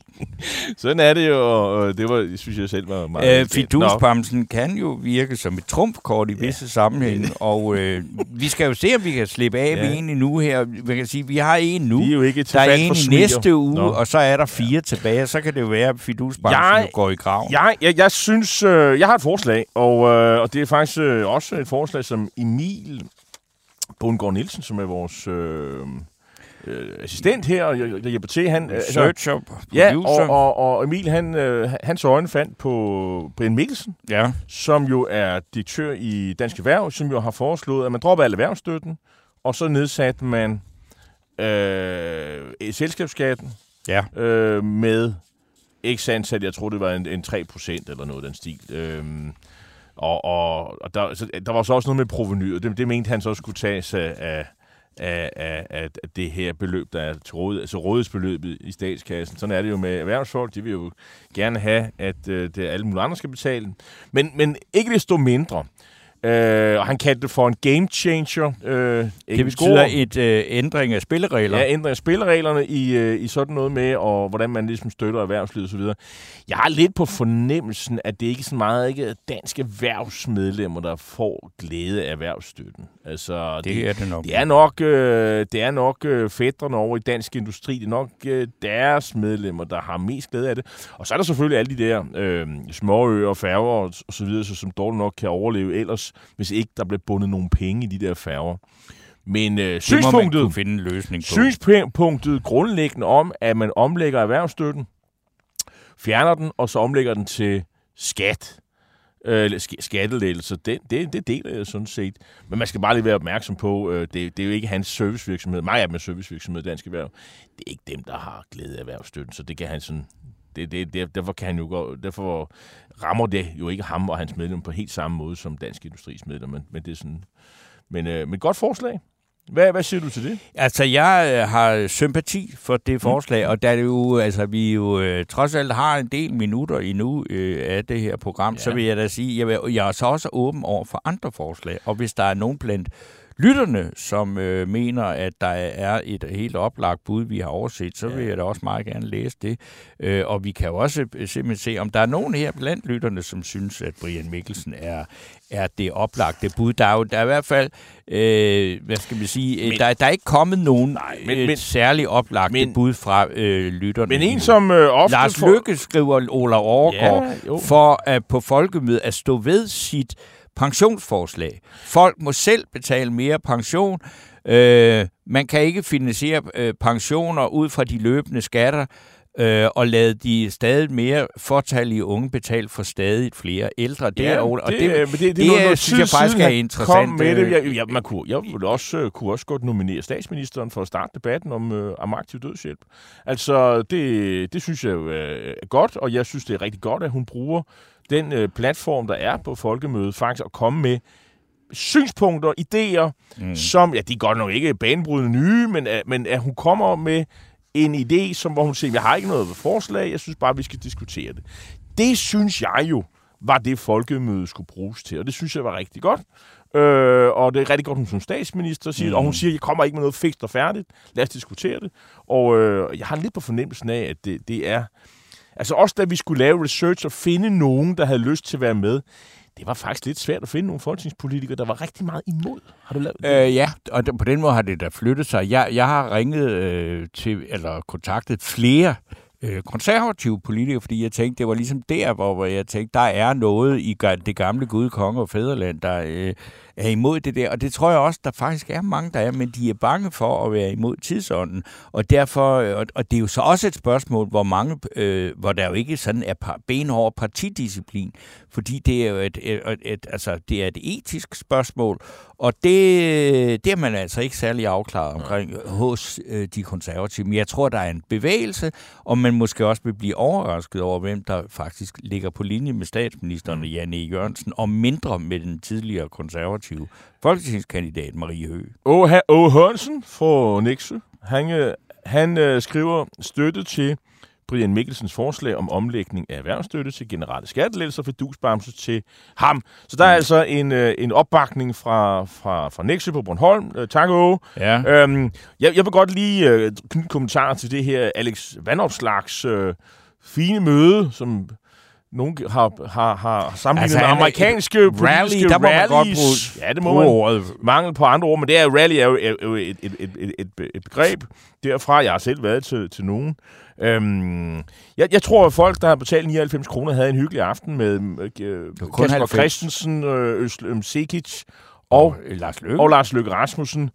Sådan er det jo, og det var, synes jeg selv var meget... Øh, fidusbamsen kan jo virke som et trumfkort i visse sammenhænge, og øh, vi skal jo se, om vi kan slippe af Ja. med en nu her. Vi kan sige, vi har en nu, Vi er jo ikke der er en i næste uge, Nå. og så er der fire tilbage, så kan det jo være, at fidusbamsen går i grav. Jeg, jeg, jeg synes, øh, jeg har et forslag, og, øh, og det er faktisk øh, også et forslag, som Emil Bundgaard Nielsen, som er vores øh, øh, assistent her, og jeg, jeg hjælper til, han... øh, altså- Researcher, Ja, og, og, og Emil, han, øh, hans øjne fandt på Brian Mikkelsen, ja. som jo er direktør i Dansk Erhverv, som jo har foreslået, at man dropper al erhvervsstøtten, og så nedsatte man øh, selskabsskatten ja. øh, med x antal, jeg tror det var en, en 3% eller noget den stil. Øhm, og og, og der, så, der var så også noget med provenyet. Det, det mente han så skulle tages af, af, af, af, det her beløb, der er til råd, altså rådighedsbeløbet i statskassen. Sådan er det jo med erhvervsfolk. De vil jo gerne have, at øh, det alle mulige andre skal betale. Men, men ikke desto mindre. Øh, og han kaldte det for en game changer. Øh, Det betyder et øh, ændring af spilleregler. Ja, ændring af spillereglerne i, øh, i sådan noget med, og hvordan man ligesom støtter erhvervslivet osv. Jeg har lidt på fornemmelsen, at det ikke er så meget ikke danske erhvervsmedlemmer, der får glæde af erhvervsstøtten. Altså, Det er det nok. Det er nok, øh, det er nok øh, fædrene over i dansk industri. Det er nok øh, deres medlemmer, der har mest glæde af det. Og så er der selvfølgelig alle de der øh, småøer, færger og, og så videre, så, som dårligt nok kan overleve ellers, hvis ikke der bliver bundet nogle penge i de der færger. Men øh, det man synspunktet, finde en løsning på. synspunktet grundlæggende om, at man omlægger erhvervsstøtten, fjerner den, og så omlægger den til skat, øh, eller sk- skattelettelse, det, det, det deler jeg sådan set. Men man skal bare lige være opmærksom på, øh, det, det er jo ikke hans servicevirksomhed. Mig er servicevirksomhed, Dansk Erhverv. Det er ikke dem, der har glæde af erhvervsstøtten, så det kan han sådan... Det, det, det, derfor kan han jo gå, derfor rammer det jo ikke ham og hans medlemmer på helt samme måde som Dansk Industris medlemmer, men, men det er sådan... Men, øh, men godt forslag. Hvad, hvad siger du til det? Altså, jeg øh, har sympati for det forslag, og da det jo, altså, vi jo øh, trods alt har en del minutter endnu øh, af det her program, ja. så vil jeg da sige, jeg, vil, jeg er så også åben over for andre forslag, og hvis der er nogen blandt lytterne, som øh, mener, at der er et helt oplagt bud, vi har overset, så vil jeg da også meget gerne læse det. Øh, og vi kan jo også øh, simpelthen se, om der er nogen her blandt lytterne, som synes, at Brian Mikkelsen er, er det oplagte bud. Der er jo der er i hvert fald, øh, hvad skal vi sige, men, Men- der, der er ikke kommet nogen Nej, men, men- særligt oplagte men, bud fra øh, lytterne. Men en, endnu. som øh, ofte... Lars får- Lykke skriver Ola Overgaard, Ja, jo. for at på folkemødet at stå ved sit pensionsforslag. Folk må selv betale mere pension. Øh, man kan ikke finansiere øh, pensioner ud fra de løbende skatter øh, og lade de stadig mere fortalige unge betale for stadig flere ældre. Det er, Ola- og det, det, det, det, det, det noget, er- synes jeg faktisk er interessant, Kom med det. øh. Jeg, jeg, man kunne, jeg ville også, øh, kunne også godt nominere statsministeren for at starte debatten om, øh, om aktiv dødshjælp. Altså, det, det synes jeg er godt, og jeg synes, det er rigtig godt, at hun bruger den øh, platform, der er på folkemødet, faktisk at komme med synspunkter, idéer, mm. som, ja, de er godt nok ikke banebrydende nye, men, at- men at hun kommer med en idé, som, hvor hun siger, jeg har ikke noget forslag, jeg synes bare, vi skal diskutere det. Det synes jeg jo var det, folkemødet skulle bruges til, og det synes jeg var rigtig godt. Øh, og det er rigtig godt, hun som statsminister siger, mm. og hun siger, jeg kommer ikke med noget fikst og færdigt, lad os diskutere det. Og øh, jeg har lidt på fornemmelsen af, at det, det er... Altså også da vi skulle lave research og finde nogen, der havde lyst til at være med, det var faktisk lidt svært at finde nogle folketingspolitikere, der var rigtig meget imod. Har du lavet det? Øh, ja, og på den måde har det da flyttet sig. Jeg, jeg har ringet øh, til, eller kontaktet flere øh, konservative politikere, fordi jeg tænkte, det var ligesom der, hvor, jeg tænkte, der er noget i det gamle Gud, konge og fædreland, der øh, er imod det der. Og det tror jeg også, der faktisk er mange, der er, men de er bange for at være imod tidsånden. Og derfor, øh, og, og det er jo så også et spørgsmål, hvor mange, øh, hvor der jo ikke sådan er par, benhård partidisciplin, fordi det er jo et, et, et, et, altså, det er et etisk spørgsmål, og det, det er man altså ikke særlig afklaret omkring hos øh, de konservative. Men jeg tror, der er en bevægelse, og man måske også vil blive overrasket over, hvem der faktisk ligger på linje med statsministeren og Janne. Jørgensen, og mindre med den tidligere konservative folketingskandidat Marie Høgh. Åh, Åh Hansen fra Nexø, han, øh, han øh, skriver støtte til Brian Mikkelsens forslag om omlægning af erhvervsstøtte til generelle skattelettelser for dusbamse til ham. Så der er mm. altså en, øh, en opbakning fra, fra, fra Nexø på Bornholm. Øh, tak, Åge. Ja. Øhm, jeg, jeg vil godt lige øh, knytte kommentarer til det her Alex Vandopslags øh, fine møde, som nogen har, har, har sammenlignet altså, med amerikanske rally, der må rallies. man godt bruge, ja, det må man. Ordet. Mangel på andre ord, men det er rally er jo, er jo et, et, et, et, et, begreb derfra. Jeg har selv været til, til nogen. Øhm, jeg, jeg tror, at folk, der har betalt 99 kroner, havde en hyggelig aften med øh, Kasper Christensen, øh, Øslem Sekic og, og, Lars Løkke. og Lars Løkke Rasmussen.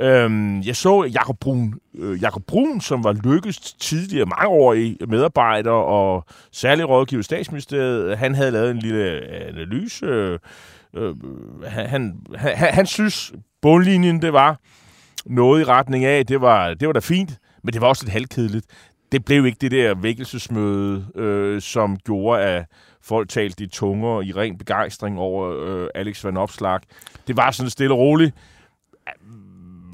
Øhm, jeg så Jakob Brun, øh, Jakob Brun, som var Lykkes tidligere mangeårig medarbejder og særlig rådgiver i statsministeriet. Han havde lavet en lille analyse. Øh, øh, han, han, han, han synes, bundlinjen det var noget i retning af, det var, det var da fint, men det var også lidt halvkedeligt. Det blev ikke det der vækkelsesmøde, øh, som gjorde, at folk talte i tunger i ren begejstring over øh, Alex Van Opslag. Det var sådan stille og roligt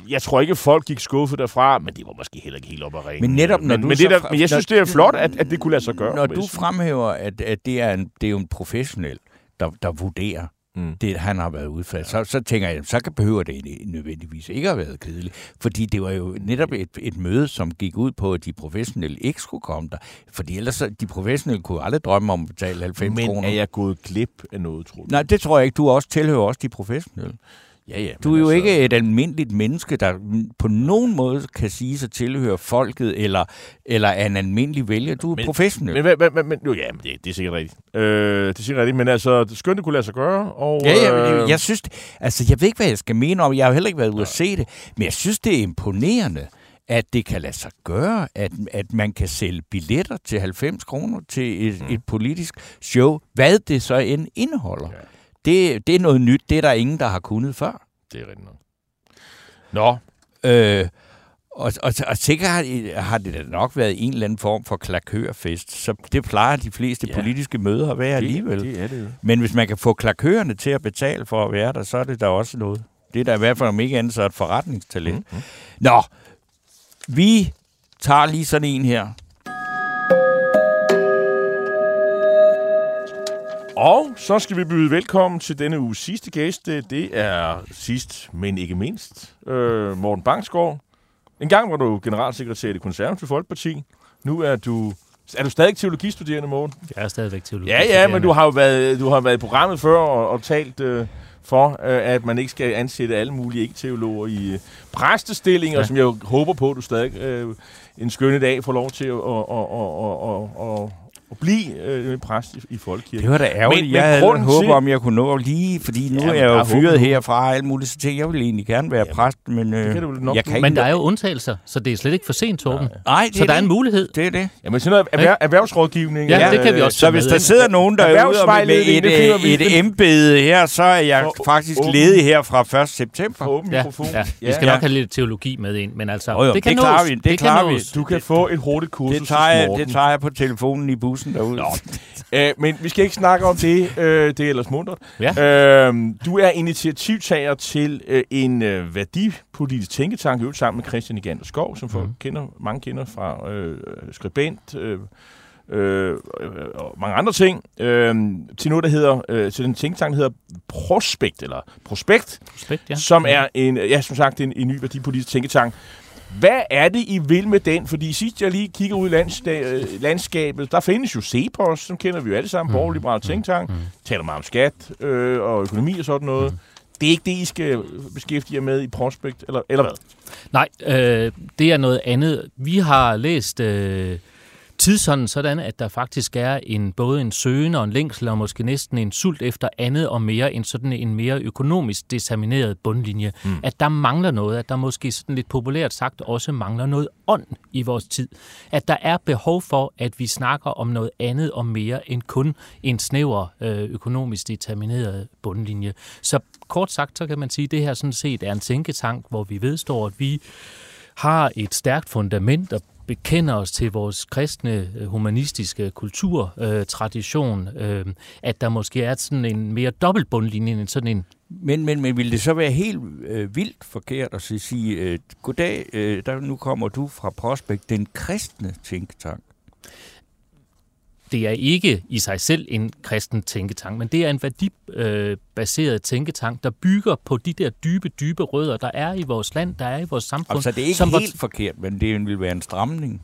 jeg tror ikke, folk gik skuffet derfra, men det var måske heller ikke helt op at ringe. Men netop når men, du men, det der, men jeg synes, det er flot, at, at det kunne lade sig gøre. Når du fremhæver, at, at det, er en, det er jo en professionel, der, der vurderer, mm. det han har været udfaldt, ja. så, så tænker jeg, så kan behøver det nødvendigvis ikke have været kedeligt. Fordi det var jo netop et, et møde, som gik ud på, at de professionelle ikke skulle komme der. Fordi ellers, de professionelle kunne aldrig drømme om at betale 90 kroner. Men er jeg gået glip af noget, tror du? Nej, det tror jeg ikke. Du også tilhører også de professionelle. Ja, ja, du er jo altså... ikke et almindeligt menneske, der på nogen måde kan sige sig tilhøre folket, eller, eller er en almindelig vælger. Du er men, professionel. Men, men, men, men jo, ja, det, det er sikkert rigtigt. Øh, det er sikkert rigtigt, men altså, det skønt, det kunne lade sig gøre. Og, ja, ja, øh... jeg synes, altså, jeg ved ikke, hvad jeg skal mene om. Jeg har heller ikke været ude at se det, men jeg synes, det er imponerende, at det kan lade sig gøre, at, at man kan sælge billetter til 90 kroner til et, mm. et politisk show, hvad det så end indeholder. Ja. Det, det er noget nyt. Det er der ingen, der har kunnet før. Det er rigtigt nok. Nå. Øh, og, og, og sikkert har, har det da nok været en eller anden form for klakørfest. Så det plejer de fleste ja. politiske møder at være det, alligevel. Det er det Men hvis man kan få klakørerne til at betale for at være der, så er det da også noget. Det er da i hvert fald om ikke andet så et forretningstalent. Mm-hmm. Nå, vi tager lige sådan en her. Og så skal vi byde velkommen til denne uges sidste gæst. Det er sidst, men ikke mindst, øh, Morten Bangsgaard. En gang var du generalsekretær i det konservative Folkeparti. Nu er du... Er du stadig teologistuderende, Morten? Jeg er stadigvæk teologistuderende. Ja, ja, men du har jo været, du har været i programmet før og, og talt øh, for, øh, at man ikke skal ansætte alle mulige ikke-teologer i øh, præstestillinger, ja. som jeg håber på, at du stadig øh, en skønne dag får lov til at, og, og, og, og, blive øh, præst i, i folkekirken. Det var da ærgerligt. Men, jeg men havde håbet, om jeg kunne nå lige, fordi nu ja, er jeg jo fyret herfra og alt muligt, så tænkte jeg, vil egentlig gerne være ja, præst, men øh, det nok jeg kan Men der er jo undtagelser, så det er slet ikke for sent, Torben. Nej, så der er en mulighed. Det er det. Jamen sådan noget erhver, erhvervsrådgivning. Ja, det kan vi også Så hvis der sidder nogen derude med et, et, embede her, så er jeg faktisk ledig her fra 1. september. Ja, ja. Vi skal nok have lidt teologi med ind, men altså, det kan nås. Det klarer vi. Du kan få et hurtigt kursus. Det tager jeg på telefonen i bussen derude. [laughs] Æ, men vi skal ikke snakke om det. Øh, det er ellers mundret. Ja. Øh, du er initiativtager til øh, en øh, værdipolitisk tænketank, øvet sammen med Christian Igander Skov, som folk mm. kender, mange kender fra øh, skribent, øh, øh, og mange andre ting, øh, til noget, der hedder, øh, til den tænketank, der hedder Prospekt, eller Prospekt, Prospekt ja. som er en, ja, som sagt, en, en ny værdipolitisk tænketank, hvad er det, I vil med den? Fordi sidst jeg lige kigger ud i landskabet, der findes jo CEPOS, som kender vi jo alle sammen, mm. borgerliberal mm. tænktank, mm. taler meget om skat øh, og økonomi og sådan noget. Mm. Det er ikke det, I skal beskæftige jer med i Prospect, eller, eller hvad? Nej, øh, det er noget andet. Vi har læst øh, tidsånden sådan, at der faktisk er en både en søgen og en længsel og måske næsten en sult efter andet og mere end sådan en mere økonomisk determineret bundlinje. Mm. At der mangler noget, at der måske sådan lidt populært sagt også mangler noget ånd i vores tid. At der er behov for, at vi snakker om noget andet og mere end kun en snæver øh, økonomisk determineret bundlinje. Så kort sagt, så kan man sige, at det her sådan set er en tænketank, hvor vi vedstår, at vi har et stærkt fundament og bekender os til vores kristne øh, humanistiske kulturtradition, øh, øh, at der måske er sådan en mere dobbeltbundlinje end sådan en men, men, men ville det så være helt øh, vildt forkert at sige, øh, goddag, øh, der, nu kommer du fra Prospekt, den kristne tænketank? Det er ikke i sig selv en kristen tænketank, men det er en værdibaseret tænketank, der bygger på de der dybe, dybe rødder, der er i vores land, der er i vores samfund. Altså det er ikke som helt forkert, men det vil være en stramning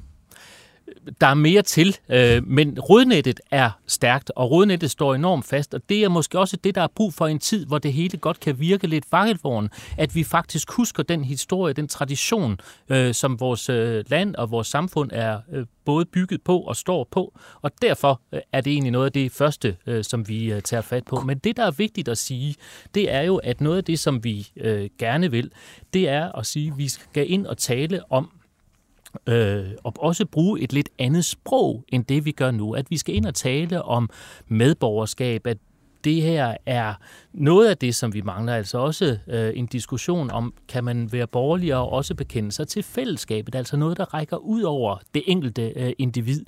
der er mere til, øh, men rodnettet er stærkt, og rodnettet står enormt fast, og det er måske også det, der er brug for en tid, hvor det hele godt kan virke lidt vakkelvogn, at vi faktisk husker den historie, den tradition, øh, som vores øh, land og vores samfund er øh, både bygget på og står på, og derfor øh, er det egentlig noget af det første, øh, som vi øh, tager fat på. Men det, der er vigtigt at sige, det er jo, at noget af det, som vi øh, gerne vil, det er at sige, at vi skal ind og tale om øh, og også bruge et lidt andet sprog, end det vi gør nu. At vi skal ind og tale om medborgerskab, at det her er noget af det, som vi mangler. Altså også øh, en diskussion om, kan man være borgerlig og også bekende sig til fællesskabet? Altså noget, der rækker ud over det enkelte øh, individ.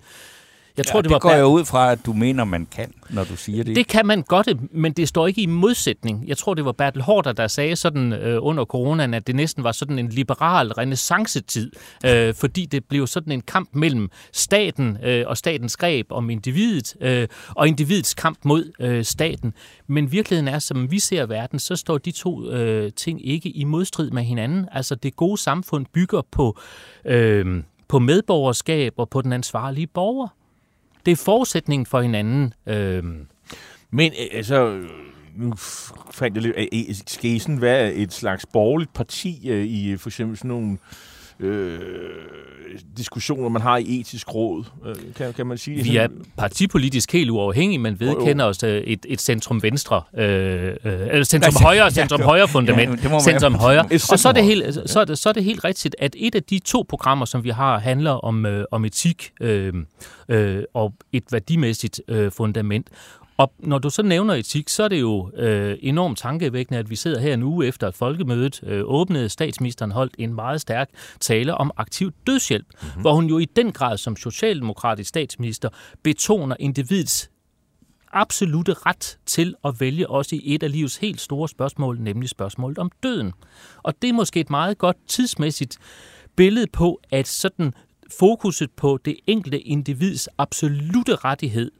Jeg tror, ja, det, det var går jeg ud fra, at du mener, man kan, når du siger det. Det kan man godt, men det står ikke i modsætning. Jeg tror, det var Bertel Hårder, der sagde sådan øh, under coronaen, at det næsten var sådan en liberal renaissancetid, øh, fordi det blev sådan en kamp mellem staten øh, og statens greb om individet, øh, og individets kamp mod øh, staten. Men virkeligheden er, som vi ser verden, så står de to øh, ting ikke i modstrid med hinanden. Altså det gode samfund bygger på, øh, på medborgerskab og på den ansvarlige borger. Det er forudsætningen for hinanden. Øhm. Øh. Men altså, nu fandt jeg lidt, skal I sådan være et slags borgerligt parti øh, i øh, for eksempel sådan nogle øh, diskussioner, man har i etisk råd, øh, kan, kan man sige. Vi er partipolitisk helt uafhængige, men vedkender os øh, et, et centrum-venstre, øh, øh, centrum-højre, centrum-højre fundament, ja, centrum-højre. [laughs] Og så er, det helt, så, er det, så er det helt rigtigt, at et af de to programmer, som vi har, handler om, øh, om etik øh, øh, og et værdimæssigt øh, fundament. Og når du så nævner etik, så er det jo øh, enormt tankevækkende, at vi sidder her en uge efter, at folkemødet øh, åbnede. Statsministeren holdt en meget stærk tale om aktiv dødshjælp, mm-hmm. hvor hun jo i den grad som socialdemokratisk statsminister betoner individets absolute ret til at vælge også i et af livets helt store spørgsmål, nemlig spørgsmålet om døden. Og det er måske et meget godt tidsmæssigt billede på, at sådan fokuset på det enkelte individs absolute rettighed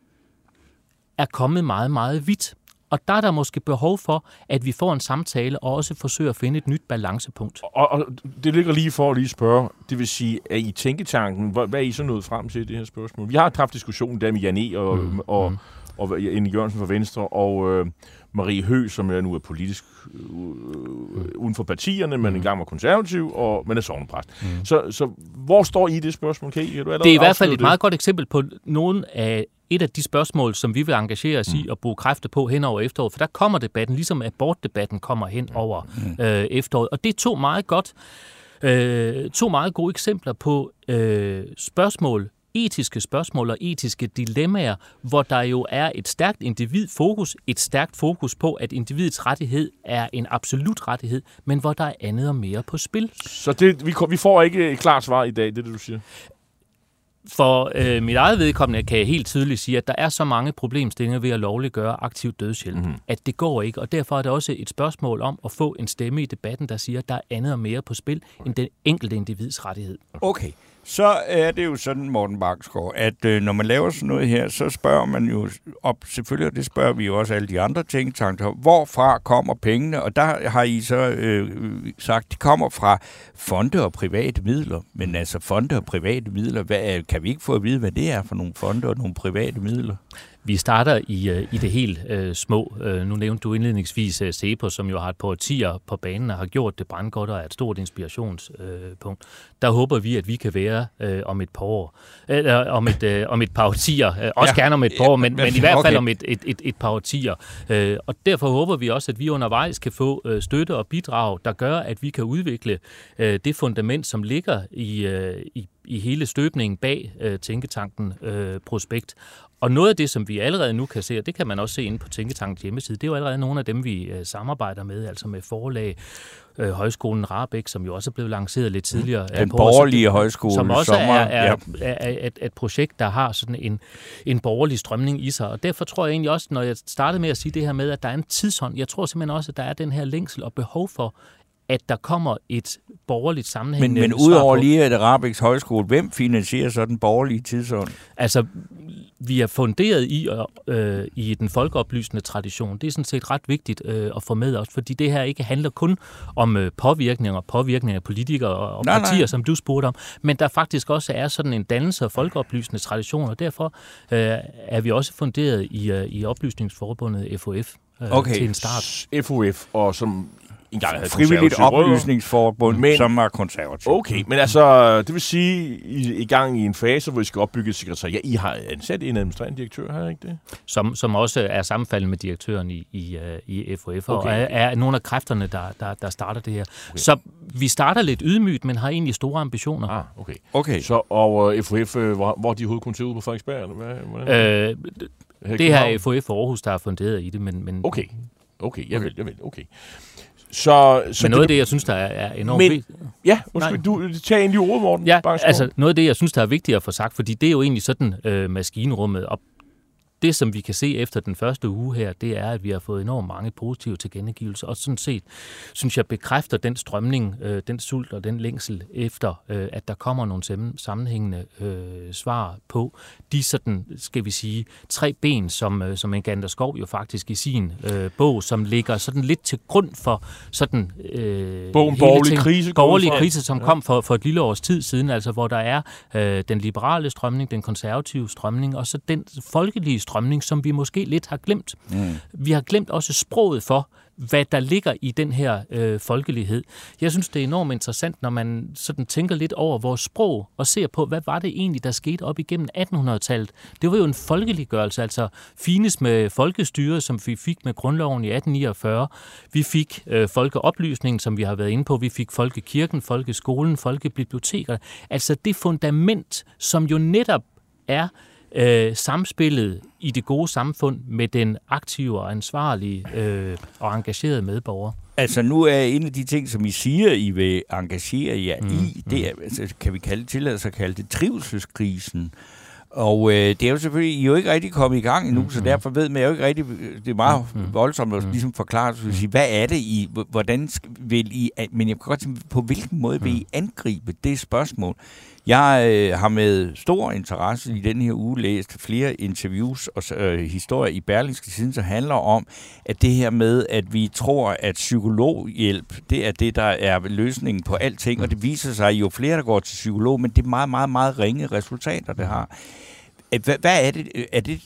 er kommet meget, meget vidt. Og der er der måske behov for, at vi får en samtale og også forsøger at finde et nyt balancepunkt. Og, og det ligger lige for at lige spørge, det vil sige, at i tænketanken, hvad, hvad er I så nået frem til det her spørgsmål? Vi har haft diskussionen der med Jan E. og, mm. og, mm. og, og Jørgensen fra Venstre, og øh, Marie Hø, som er nu er politisk øh, øh, uden for partierne, men mm. engang var konservativ, og men er sovnepræst. Mm. Så, så hvor står I det spørgsmål? Kan I, kan du det er i hvert fald et det? meget godt eksempel på nogle af et af de spørgsmål, som vi vil engagere os mm. i og bruge kræfter på hen over efteråret, for der kommer debatten, ligesom abortdebatten kommer hen over mm. øh, efteråret. Og det er to meget godt, øh, to meget gode eksempler på øh, spørgsmål, etiske spørgsmål og etiske dilemmaer, hvor der jo er et stærkt individfokus, et stærkt fokus på, at individets rettighed er en absolut rettighed, men hvor der er andet og mere på spil. Så det, vi, vi får ikke et klart svar i dag, det er det, du siger? For øh, mit eget vedkommende kan jeg helt tydeligt sige, at der er så mange problemstillinger ved at lovliggøre aktiv dødshjælp, mm. at det går ikke. Og derfor er det også et spørgsmål om at få en stemme i debatten, der siger, at der er andet og mere på spil end den enkelte individs rettighed. Okay. Så er det jo sådan, Morten Baksgaard, at øh, når man laver sådan noget her, så spørger man jo, og selvfølgelig, og det spørger vi jo også alle de andre tænketanker, hvorfra kommer pengene? Og der har I så øh, sagt, de kommer fra fonde og private midler. Men altså fonde og private midler, hvad, kan vi ikke få at vide, hvad det er for nogle fonde og nogle private midler? Vi starter i, øh, i det helt øh, små. Øh, nu nævnte du indledningsvis øh, Sepo, som jo har et par årtier på banen og har gjort det brandgodt og er et stort inspirationspunkt. Øh, der håber vi, at vi kan være øh, om et par år. Eller om et, øh, om et par årtier. Øh, også ja, gerne om et par år, men, men i hvert fald okay. om et, et, et, et par årtier. Øh, og derfor håber vi også, at vi undervejs kan få øh, støtte og bidrag, der gør, at vi kan udvikle øh, det fundament, som ligger i, øh, i i hele støbningen bag øh, Tænketanken øh, Prospekt. Og noget af det, som vi allerede nu kan se, og det kan man også se inde på Tænketankens hjemmeside, det er jo allerede nogle af dem, vi øh, samarbejder med, altså med forlag, øh, Højskolen Rabeck, som jo også er blevet lanceret lidt tidligere. Den på, borgerlige højskole. Som også sommer, er, er, ja. er, er et, et projekt, der har sådan en, en borgerlig strømning i sig. Og derfor tror jeg egentlig også, når jeg startede med at sige det her med, at der er en tidshånd, jeg tror simpelthen også, at der er den her længsel og behov for, at der kommer et borgerligt sammenhæng. Men, men udover lige at Rabex Højskole, hvem finansierer så den borgerlige tidsånd? Altså, vi er funderet i, øh, i den folkeoplysende tradition. Det er sådan set ret vigtigt øh, at få med os, fordi det her ikke handler kun om øh, påvirkning og påvirkning af politikere og, og nej, partier, nej. som du spurgte om, men der faktisk også er sådan en dannelse af folkeoplysende tradition, og derfor øh, er vi også funderet i, øh, i Oplysningsforbundet FOF øh, okay. til en start. FOF, og som engang havde Frivilligt oplysningsforbund, men, som er konservativ. Okay, men altså, det vil sige, I, i gang i en fase, hvor I skal opbygge et sekretariat. Ja, I har ansat en administrerende direktør, har I ikke det? Som, som også er sammenfaldende med direktøren i, i, øh, i FOF, okay. og er, er nogle af kræfterne, der, der, der starter det her. Okay. Så vi starter lidt ydmygt, men har egentlig store ambitioner. Ah, okay. okay. Så, og uh, øh, FOF, uh, hvor, hvor er de hovedkontor ude på Frederiksberg? Eller hvad, øh, det her er FOF Aarhus, der er funderet i det, men... men okay, okay, jeg vil, jeg vil, okay. Så, så Men noget af det, jeg synes, der er, enormt vigtigt... Ja, undskyld, du tager egentlig ordet, Morten. Ja, altså noget af det, jeg synes, der er vigtigt at få sagt, fordi det er jo egentlig sådan øh, maskinrummet, og det, som vi kan se efter den første uge her, det er, at vi har fået enormt mange positive tilkendegivelser, og sådan set, synes jeg, bekræfter den strømning, øh, den sult og den længsel efter, øh, at der kommer nogle sammenhængende øh, svar på de sådan, skal vi sige, tre ben, som, øh, som Gander Skov jo faktisk i sin øh, bog, som ligger sådan lidt til grund for sådan... Øh, Bogen Borgerlig Krise. Borgerlig Krise, som ja. kom for, for et lille års tid siden, altså hvor der er øh, den liberale strømning, den konservative strømning, og så den folkelige strømning, strømning, som vi måske lidt har glemt. Mm. Vi har glemt også sproget for, hvad der ligger i den her øh, folkelighed. Jeg synes, det er enormt interessant, når man sådan tænker lidt over vores sprog og ser på, hvad var det egentlig, der skete op igennem 1800-tallet. Det var jo en folkeliggørelse, altså fines med folkestyre, som vi fik med grundloven i 1849. Vi fik øh, folkeoplysningen, som vi har været inde på. Vi fik folkekirken, folkeskolen, folkebiblioteker. Altså det fundament, som jo netop er øh, samspillet i det gode samfund med den aktive og ansvarlige øh, og engagerede medborger. Altså nu er en af de ting, som I siger, I vil engagere jer mm, i, det er, mm. altså, kan vi kalde, tillade sig at kalde det trivselskrisen. Og øh, det er jo selvfølgelig, I er jo ikke rigtig kommet i gang endnu, mm, så derfor ved man jo ikke rigtig, det er meget mm, voldsomt at ligesom forklare, så sige, hvad er det I, hvordan vil I, men jeg kan godt sige, på hvilken måde vil I angribe det spørgsmål? Jeg øh, har med stor interesse i den her uge læst flere interviews og øh, historier i Berlingske Siden, der handler om, at det her med, at vi tror, at psykologhjælp, det er det, der er løsningen på alting, og det viser sig jo flere, der går til psykolog, men det er meget, meget, meget ringe resultater, det har. Hvad, hvad er det? Er det?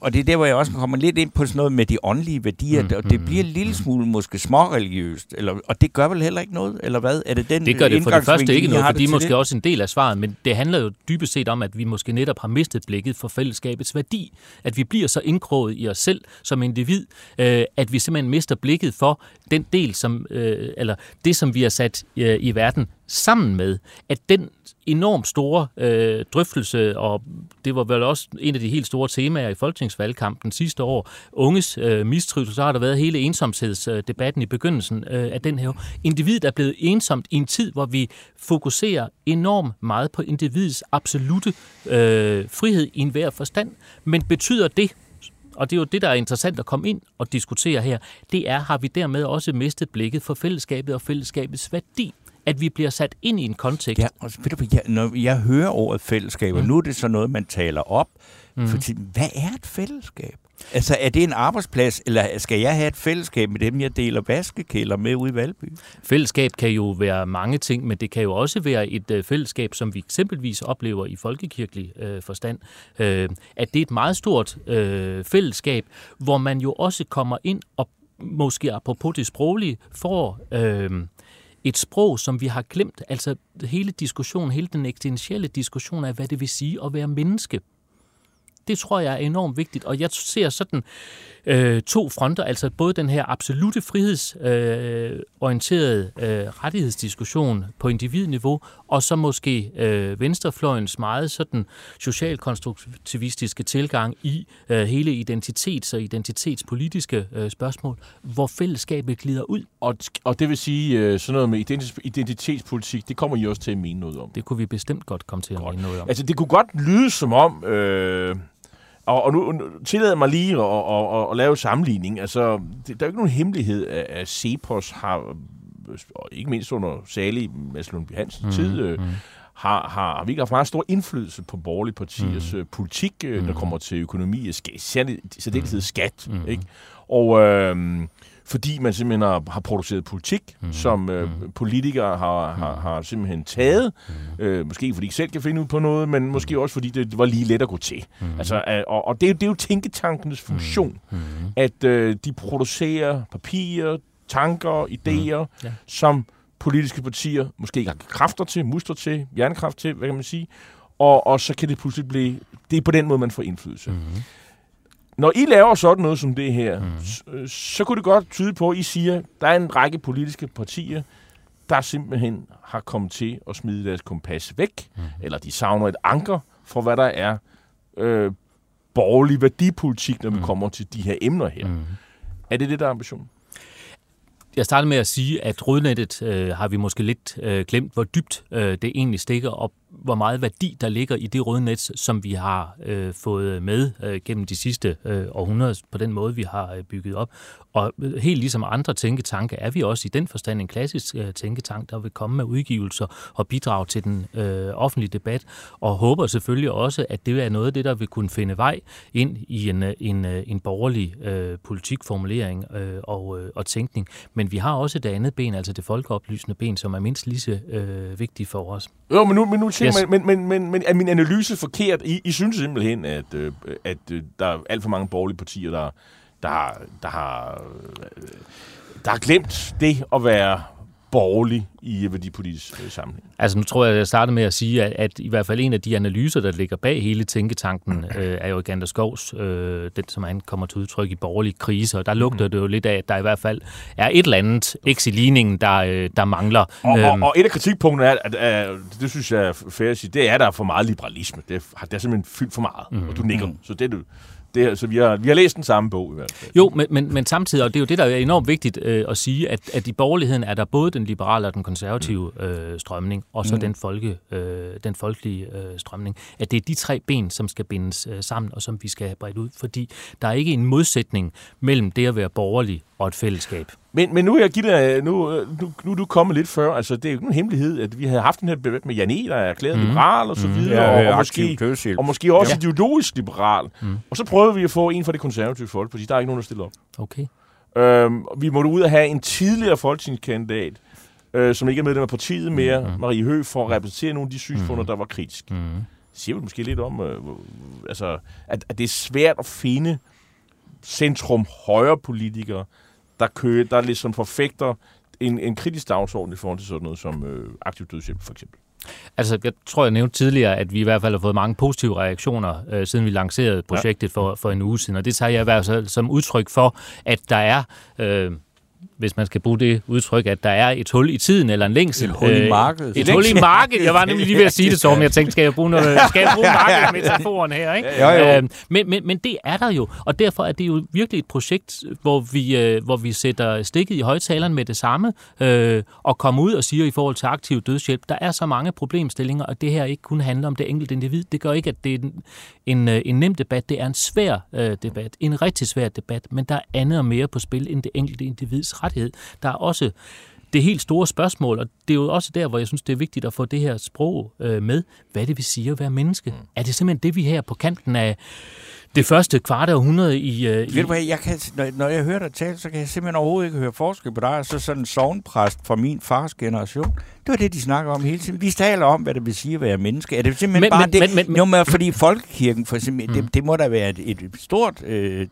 Og det er der, hvor jeg også kommer lidt ind på sådan noget med de åndelige værdier, mm, og det mm, bliver en lille mm. smule måske småreligiøst, eller, og det gør vel heller ikke noget, eller hvad? Er det den Det gør det for det første ikke noget, for de er måske det? også en del af svaret, men det handler jo dybest set om, at vi måske netop har mistet blikket for fællesskabets værdi, at vi bliver så indkroget i os selv som individ, øh, at vi simpelthen mister blikket for den del, som, øh, eller det, som vi har sat øh, i verden sammen med, at den enormt store øh, drøftelse, og det var vel også en af de helt store temaer i folketingsvalgkampen sidste år, unges øh, mistrivsel, så har der været hele ensomhedsdebatten i begyndelsen øh, af den her. Individet er blevet ensomt i en tid, hvor vi fokuserer enormt meget på individets absolute øh, frihed i enhver forstand. Men betyder det, og det er jo det, der er interessant at komme ind og diskutere her, det er, har vi dermed også mistet blikket for fællesskabet og fællesskabets værdi at vi bliver sat ind i en kontekst. Ja, og ved du, jeg, når jeg hører ordet fællesskab, og mm. nu er det så noget, man taler op, mm. fordi hvad er et fællesskab? Altså, er det en arbejdsplads, eller skal jeg have et fællesskab med dem, jeg deler vaskekælder med ude i Valby? Fællesskab kan jo være mange ting, men det kan jo også være et øh, fællesskab, som vi eksempelvis oplever i folkekirkelig øh, forstand. Øh, at det er et meget stort øh, fællesskab, hvor man jo også kommer ind og måske apropos det sproglige, får øh, et sprog, som vi har glemt. Altså hele diskussionen, hele den eksistentielle diskussion af, hvad det vil sige at være menneske det tror jeg er enormt vigtigt, og jeg ser sådan øh, to fronter, altså både den her absolute frihedsorienterede øh, øh, rettighedsdiskussion på individniveau, og så måske øh, venstrefløjens meget sådan socialkonstruktivistiske tilgang i øh, hele identitets- og identitetspolitiske øh, spørgsmål, hvor fællesskabet glider ud. Og, og det vil sige, øh, sådan noget med identitetspolitik, det kommer I også til at mene noget om? Det kunne vi bestemt godt komme til at godt. mene noget om. Altså det kunne godt lyde som om... Øh og, og nu, tillader mig lige at, at, at, at lave sammenligning. Altså, det, der er jo ikke nogen hemmelighed, at, Cepos har, og ikke mindst under salig Mads Lundby Hansens mm, tid, øh, mm. har, har, har virkelig haft meget stor indflydelse på borgerlige partiers mm. politik, mm. når det kommer til økonomi særdeleshed mm. skat. Mm. Ikke? Og... Øh, fordi man simpelthen har, har produceret politik, mm. som øh, mm. politikere har, har, mhm. har simpelthen taget. Mm. Øh, måske fordi de selv kan finde ud på noget, men måske mhm. også fordi det var lige let at gå til. Mm. Altså, øh, og og det, det er jo tænketankenes funktion, mm. at øh, de producerer papirer, tanker, idéer, mm. ja. som politiske partier måske ikke har kræfter til, muster til, hjernekraft til, hvad kan man sige, og, og så kan det pludselig blive, det er på den måde, man får indflydelse. Mm. Når I laver sådan noget som det her, mm. så, så kunne det godt tyde på, at I siger, at der er en række politiske partier, der simpelthen har kommet til at smide deres kompas væk, mm. eller de savner et anker for, hvad der er øh, borgerlig værdipolitik, når vi mm. kommer til de her emner her. Mm. Er det det, der er ambitionen? Jeg startede med at sige, at rødnettet øh, har vi måske lidt øh, glemt, hvor dybt øh, det egentlig stikker, og hvor meget værdi der ligger i det rødnet, som vi har øh, fået med øh, gennem de sidste øh, århundreder, på den måde, vi har øh, bygget op. Og øh, helt ligesom andre tænketanke, er vi også i den forstand en klassisk øh, tænketank, der vil komme med udgivelser og bidrage til den øh, offentlige debat, og håber selvfølgelig også, at det er noget af det, der vil kunne finde vej ind i en, øh, en, øh, en borgerlig øh, politikformulering øh, og, øh, og tænkning. Men vi har også det andet ben, altså det folkeoplysende ben, som er mindst lige så øh, vigtigt for os. Jo, men nu, men nu yes. men, men, men, men er min analyse forkert? I, I synes simpelthen, at, øh, at øh, der er alt for mange borgerlige partier, der, der, der, har, øh, der har glemt det at være borgerlig i værdipolitisk øh, sammenhæng? Altså nu tror jeg, at jeg startede med at sige, at, at i hvert fald en af de analyser, der ligger bag hele tænketanken, [clears throat] øh, er jo Gander Skovs, øh, den som han kommer til udtryk i borgerlig krise, og der lugter det jo lidt af, at der i hvert fald er et eller andet x i ligningen, der, øh, der mangler. Og, og, øhm. og et af kritikpunkterne er, at, at, det synes jeg er fair at sige, det er, at der er for meget liberalisme. Det er, det er simpelthen fyldt for meget, mm. og du nikker. Mm. Så det er du det, altså, vi, har, vi har læst den samme bog i hvert fald. Jo, men, men, men samtidig, og det er jo det, der er enormt vigtigt øh, at sige, at, at i borgerligheden er der både den liberale og den konservative mm. øh, strømning, og så mm. den, folke, øh, den folkelige øh, strømning. At det er de tre ben, som skal bindes øh, sammen, og som vi skal have bredt ud, fordi der er ikke en modsætning mellem det at være borgerlig og et fællesskab. Men, men nu, jeg giver nu, nu, nu er du kommet lidt før. Altså, det er jo ikke nogen hemmelighed, at vi har haft den her debat med Jan E., der er erklæret mm. liberal og så mhm. videre, ja, og, og, måske, og måske også ja. ideologisk liberal. Mm. Og så prøvede vi at få en fra det konservative folkeparti. Der er ikke nogen, der stiller op. Okay. Øhm, vi måtte ud og have en tidligere folketingskandidat, øh, som ikke er medlem af partiet mere, mm. Marie Høgh, for at repræsentere nogle af de synspunkter, mm. der var kritiske. Mm. siger vi måske lidt om, øh, altså, at, at det er svært at finde centrum-højre politikere, der, kører, der ligesom forfægter en, en kritisk dagsorden i forhold til sådan noget som øh, aktiv dødshjælp for eksempel. Altså, jeg tror, jeg nævnte tidligere, at vi i hvert fald har fået mange positive reaktioner, øh, siden vi lancerede projektet ja. for, for en uge siden, og det tager jeg i hvert fald som udtryk for, at der er... Øh, hvis man skal bruge det udtryk, at der er et hul i tiden eller en længsel. Et hul i øh, markedet. Et hul i [laughs] markedet. Jeg var nemlig lige ved at sige det, Torben. Jeg tænkte, skal jeg bruge, noget, skal jeg bruge markedsmetaforen her? Ikke? Ja, ja, øh, men, men, men det er der jo, og derfor er det jo virkelig et projekt, hvor vi, øh, hvor vi sætter stikket i højtaleren med det samme, øh, og kommer ud og siger i forhold til aktiv dødshjælp, der er så mange problemstillinger, og det her ikke kun handler om det enkelte individ. Det gør ikke, at det er en, en, en nem debat. Det er en svær øh, debat. En rigtig svær debat, men der er andet og mere på spil end det enkelte individs rettighed. Der er også det helt store spørgsmål, og det er jo også der, hvor jeg synes, det er vigtigt at få det her sprog øh, med. Hvad det vil sige at være menneske? Mm. Er det simpelthen det, vi her på kanten af det første kvart århundrede i... Uh, Ved du hvad, jeg kan, når, når jeg hører dig tale, så kan jeg simpelthen overhovedet ikke høre forskel på dig. Så altså sådan en sovnpræst fra min fars generation, det var det, de snakker om hele tiden. Vi taler om, hvad det vil sige at være menneske. Er det simpelthen men, bare men, det? Men, men, jo, men, fordi folkekirken, for eksempel, mm. det, det må da være et, et stort øh,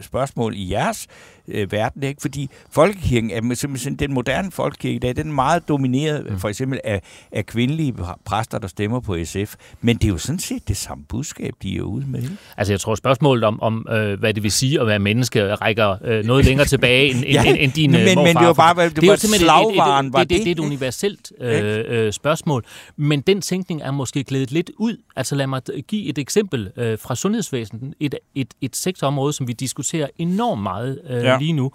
spørgsmål i jeres øh, verden, ikke? Fordi folkekirken er simpelthen den moderne folkekirke i dag, den er meget domineret mm. for eksempel af, af kvindelige præster, der stemmer på SF. Men det er jo sådan set det samme budskab, de er ude med. Altså jeg tror spørgsmålet om, om øh, hvad det vil sige at være menneske, rækker øh, noget længere tilbage end, [laughs] ja, end, end din men, morfar. Men det var bare, det, det var slagvaren, det, det, det, det, det, det er et øh, øh, spørgsmål. Men den tænkning er måske glædet lidt ud. Altså lad mig give et eksempel øh, fra sundhedsvæsenet. Et, et, et sektorområde, som vi diskuterer enormt meget øh, ja. lige nu,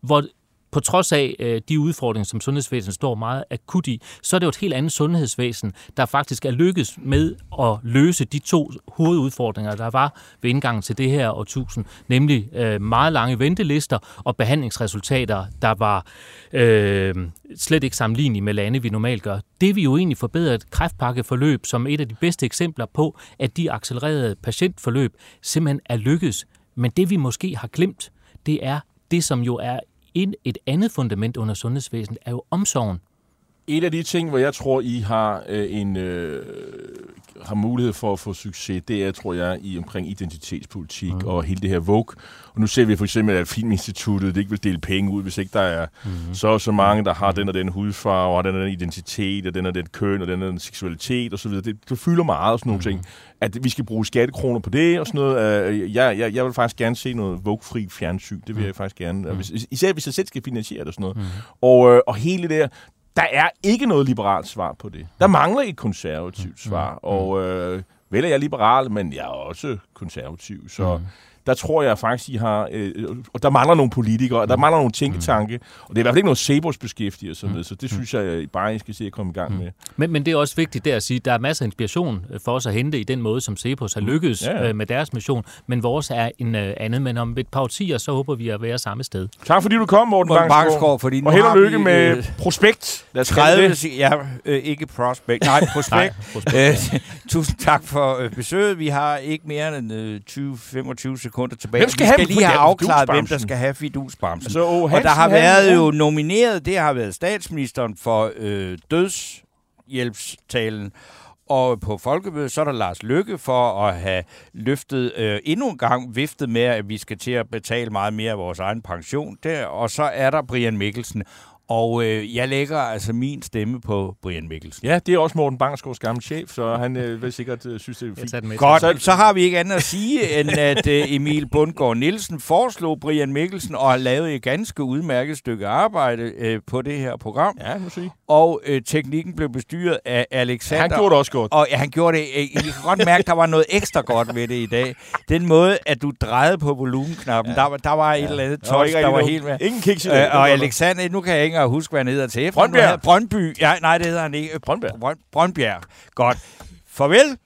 hvor på trods af øh, de udfordringer, som sundhedsvæsenet står meget akut i, så er det jo et helt andet sundhedsvæsen, der faktisk er lykkedes med at løse de to hovedudfordringer, der var ved indgangen til det her årtusind, nemlig øh, meget lange ventelister og behandlingsresultater, der var øh, slet ikke sammenlignelige med lande, vi normalt gør. Det vi jo egentlig forbedret kræftpakkeforløb som et af de bedste eksempler på, at de accelererede patientforløb simpelthen er lykkedes. Men det vi måske har glemt, det er det, som jo er et, et andet fundament under sundhedsvæsenet, er jo omsorgen. En af de ting, hvor jeg tror, I har øh, en øh, har mulighed for at få succes, det er, tror jeg, i omkring identitetspolitik mm. og hele det her Vogue. Og nu ser vi for eksempel, at Filminstituttet det ikke vil dele penge ud, hvis ikke der er mm. så så mange, der har den og den hudfarve, og den og den identitet, og den og den køn, og den og den seksualitet osv. Det, det fylder meget og sådan nogle mm. ting. At vi skal bruge skattekroner på det og sådan noget. Uh, jeg, jeg, jeg vil faktisk gerne se noget Vogue-fri fjernsyn. Det vil mm. jeg faktisk gerne. Mm. Hvis, især hvis jeg selv skal finansiere det og sådan noget. Mm. Og, øh, og hele det der, der er ikke noget liberalt svar på det. Der mangler et konservativt svar, mm. og øh, vel er jeg liberal, men jeg er også konservativ, så... Mm der tror jeg faktisk, I har... Øh, og der mangler nogle politikere, der mangler nogle tænketanke, mm. og det er i hvert fald ikke noget Sebos beskæftiger sig med, mm. så det synes jeg bare, I skal se at komme i gang mm. med. Men, men det er også vigtigt der at sige, at der er masser af inspiration øh, for os at hente i den måde, som Sebos har lykkedes ja, ja. Øh, med deres mission, men vores er en uh, andet. Men om et par årtier, så håber vi at være samme sted. Tak fordi du kom, Morten Bangsgaard. Fordi og held og lykke med øh, Prospekt. Lad os 30, det. Ja, øh, ikke Prospekt. Nej, [laughs] Prospekt. Nej, prospekt. Øh, [laughs] tusind tak for øh, besøget. Vi har ikke mere end øh, 20-25 sekunder tilbage. Hvem skal vi skal lige have afklaret, hvem der skal have fidusbamsen. Altså, oh, og der har været jo nomineret, det har været statsministeren for øh, dødshjælpstalen, og på Folkemødet, så er der Lars Lykke for at have løftet øh, endnu en gang viftet med, at vi skal til at betale meget mere af vores egen pension. Der, og så er der Brian Mikkelsen. Og øh, jeg lægger altså min stemme på Brian Mikkelsen. Ja, det er også Morten Bangsgaards gamle chef, så han øh, vil sikkert øh, synes, det er fint. Godt, så, så har vi ikke andet at sige, end at øh, Emil Bundgaard Nielsen foreslog Brian Mikkelsen og har lavet et ganske udmærket stykke arbejde øh, på det her program. Ja, må sige. Og øh, teknikken blev bestyret af Alexander. Ja, han gjorde det også godt. Og ja, han gjorde det. Øh, jeg kan godt mærke, at der var noget ekstra godt ved det i dag. Den måde, at du drejede på volumenknappen, ja. der, der var et ja. eller andet touch, der var helt med. Ingen kiks i det. Øh, og Alexander, nu kan jeg ikke huske, hvad han hedder til Brøndbjerg. Brøndby. Ja, nej, det hedder han ikke. Brøndbjerg. Brøn, Brøndbjerg. Godt. Farvel.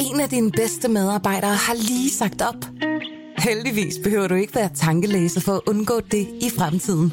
En af dine bedste medarbejdere har lige sagt op. Heldigvis behøver du ikke være tankelæser for at undgå det i fremtiden.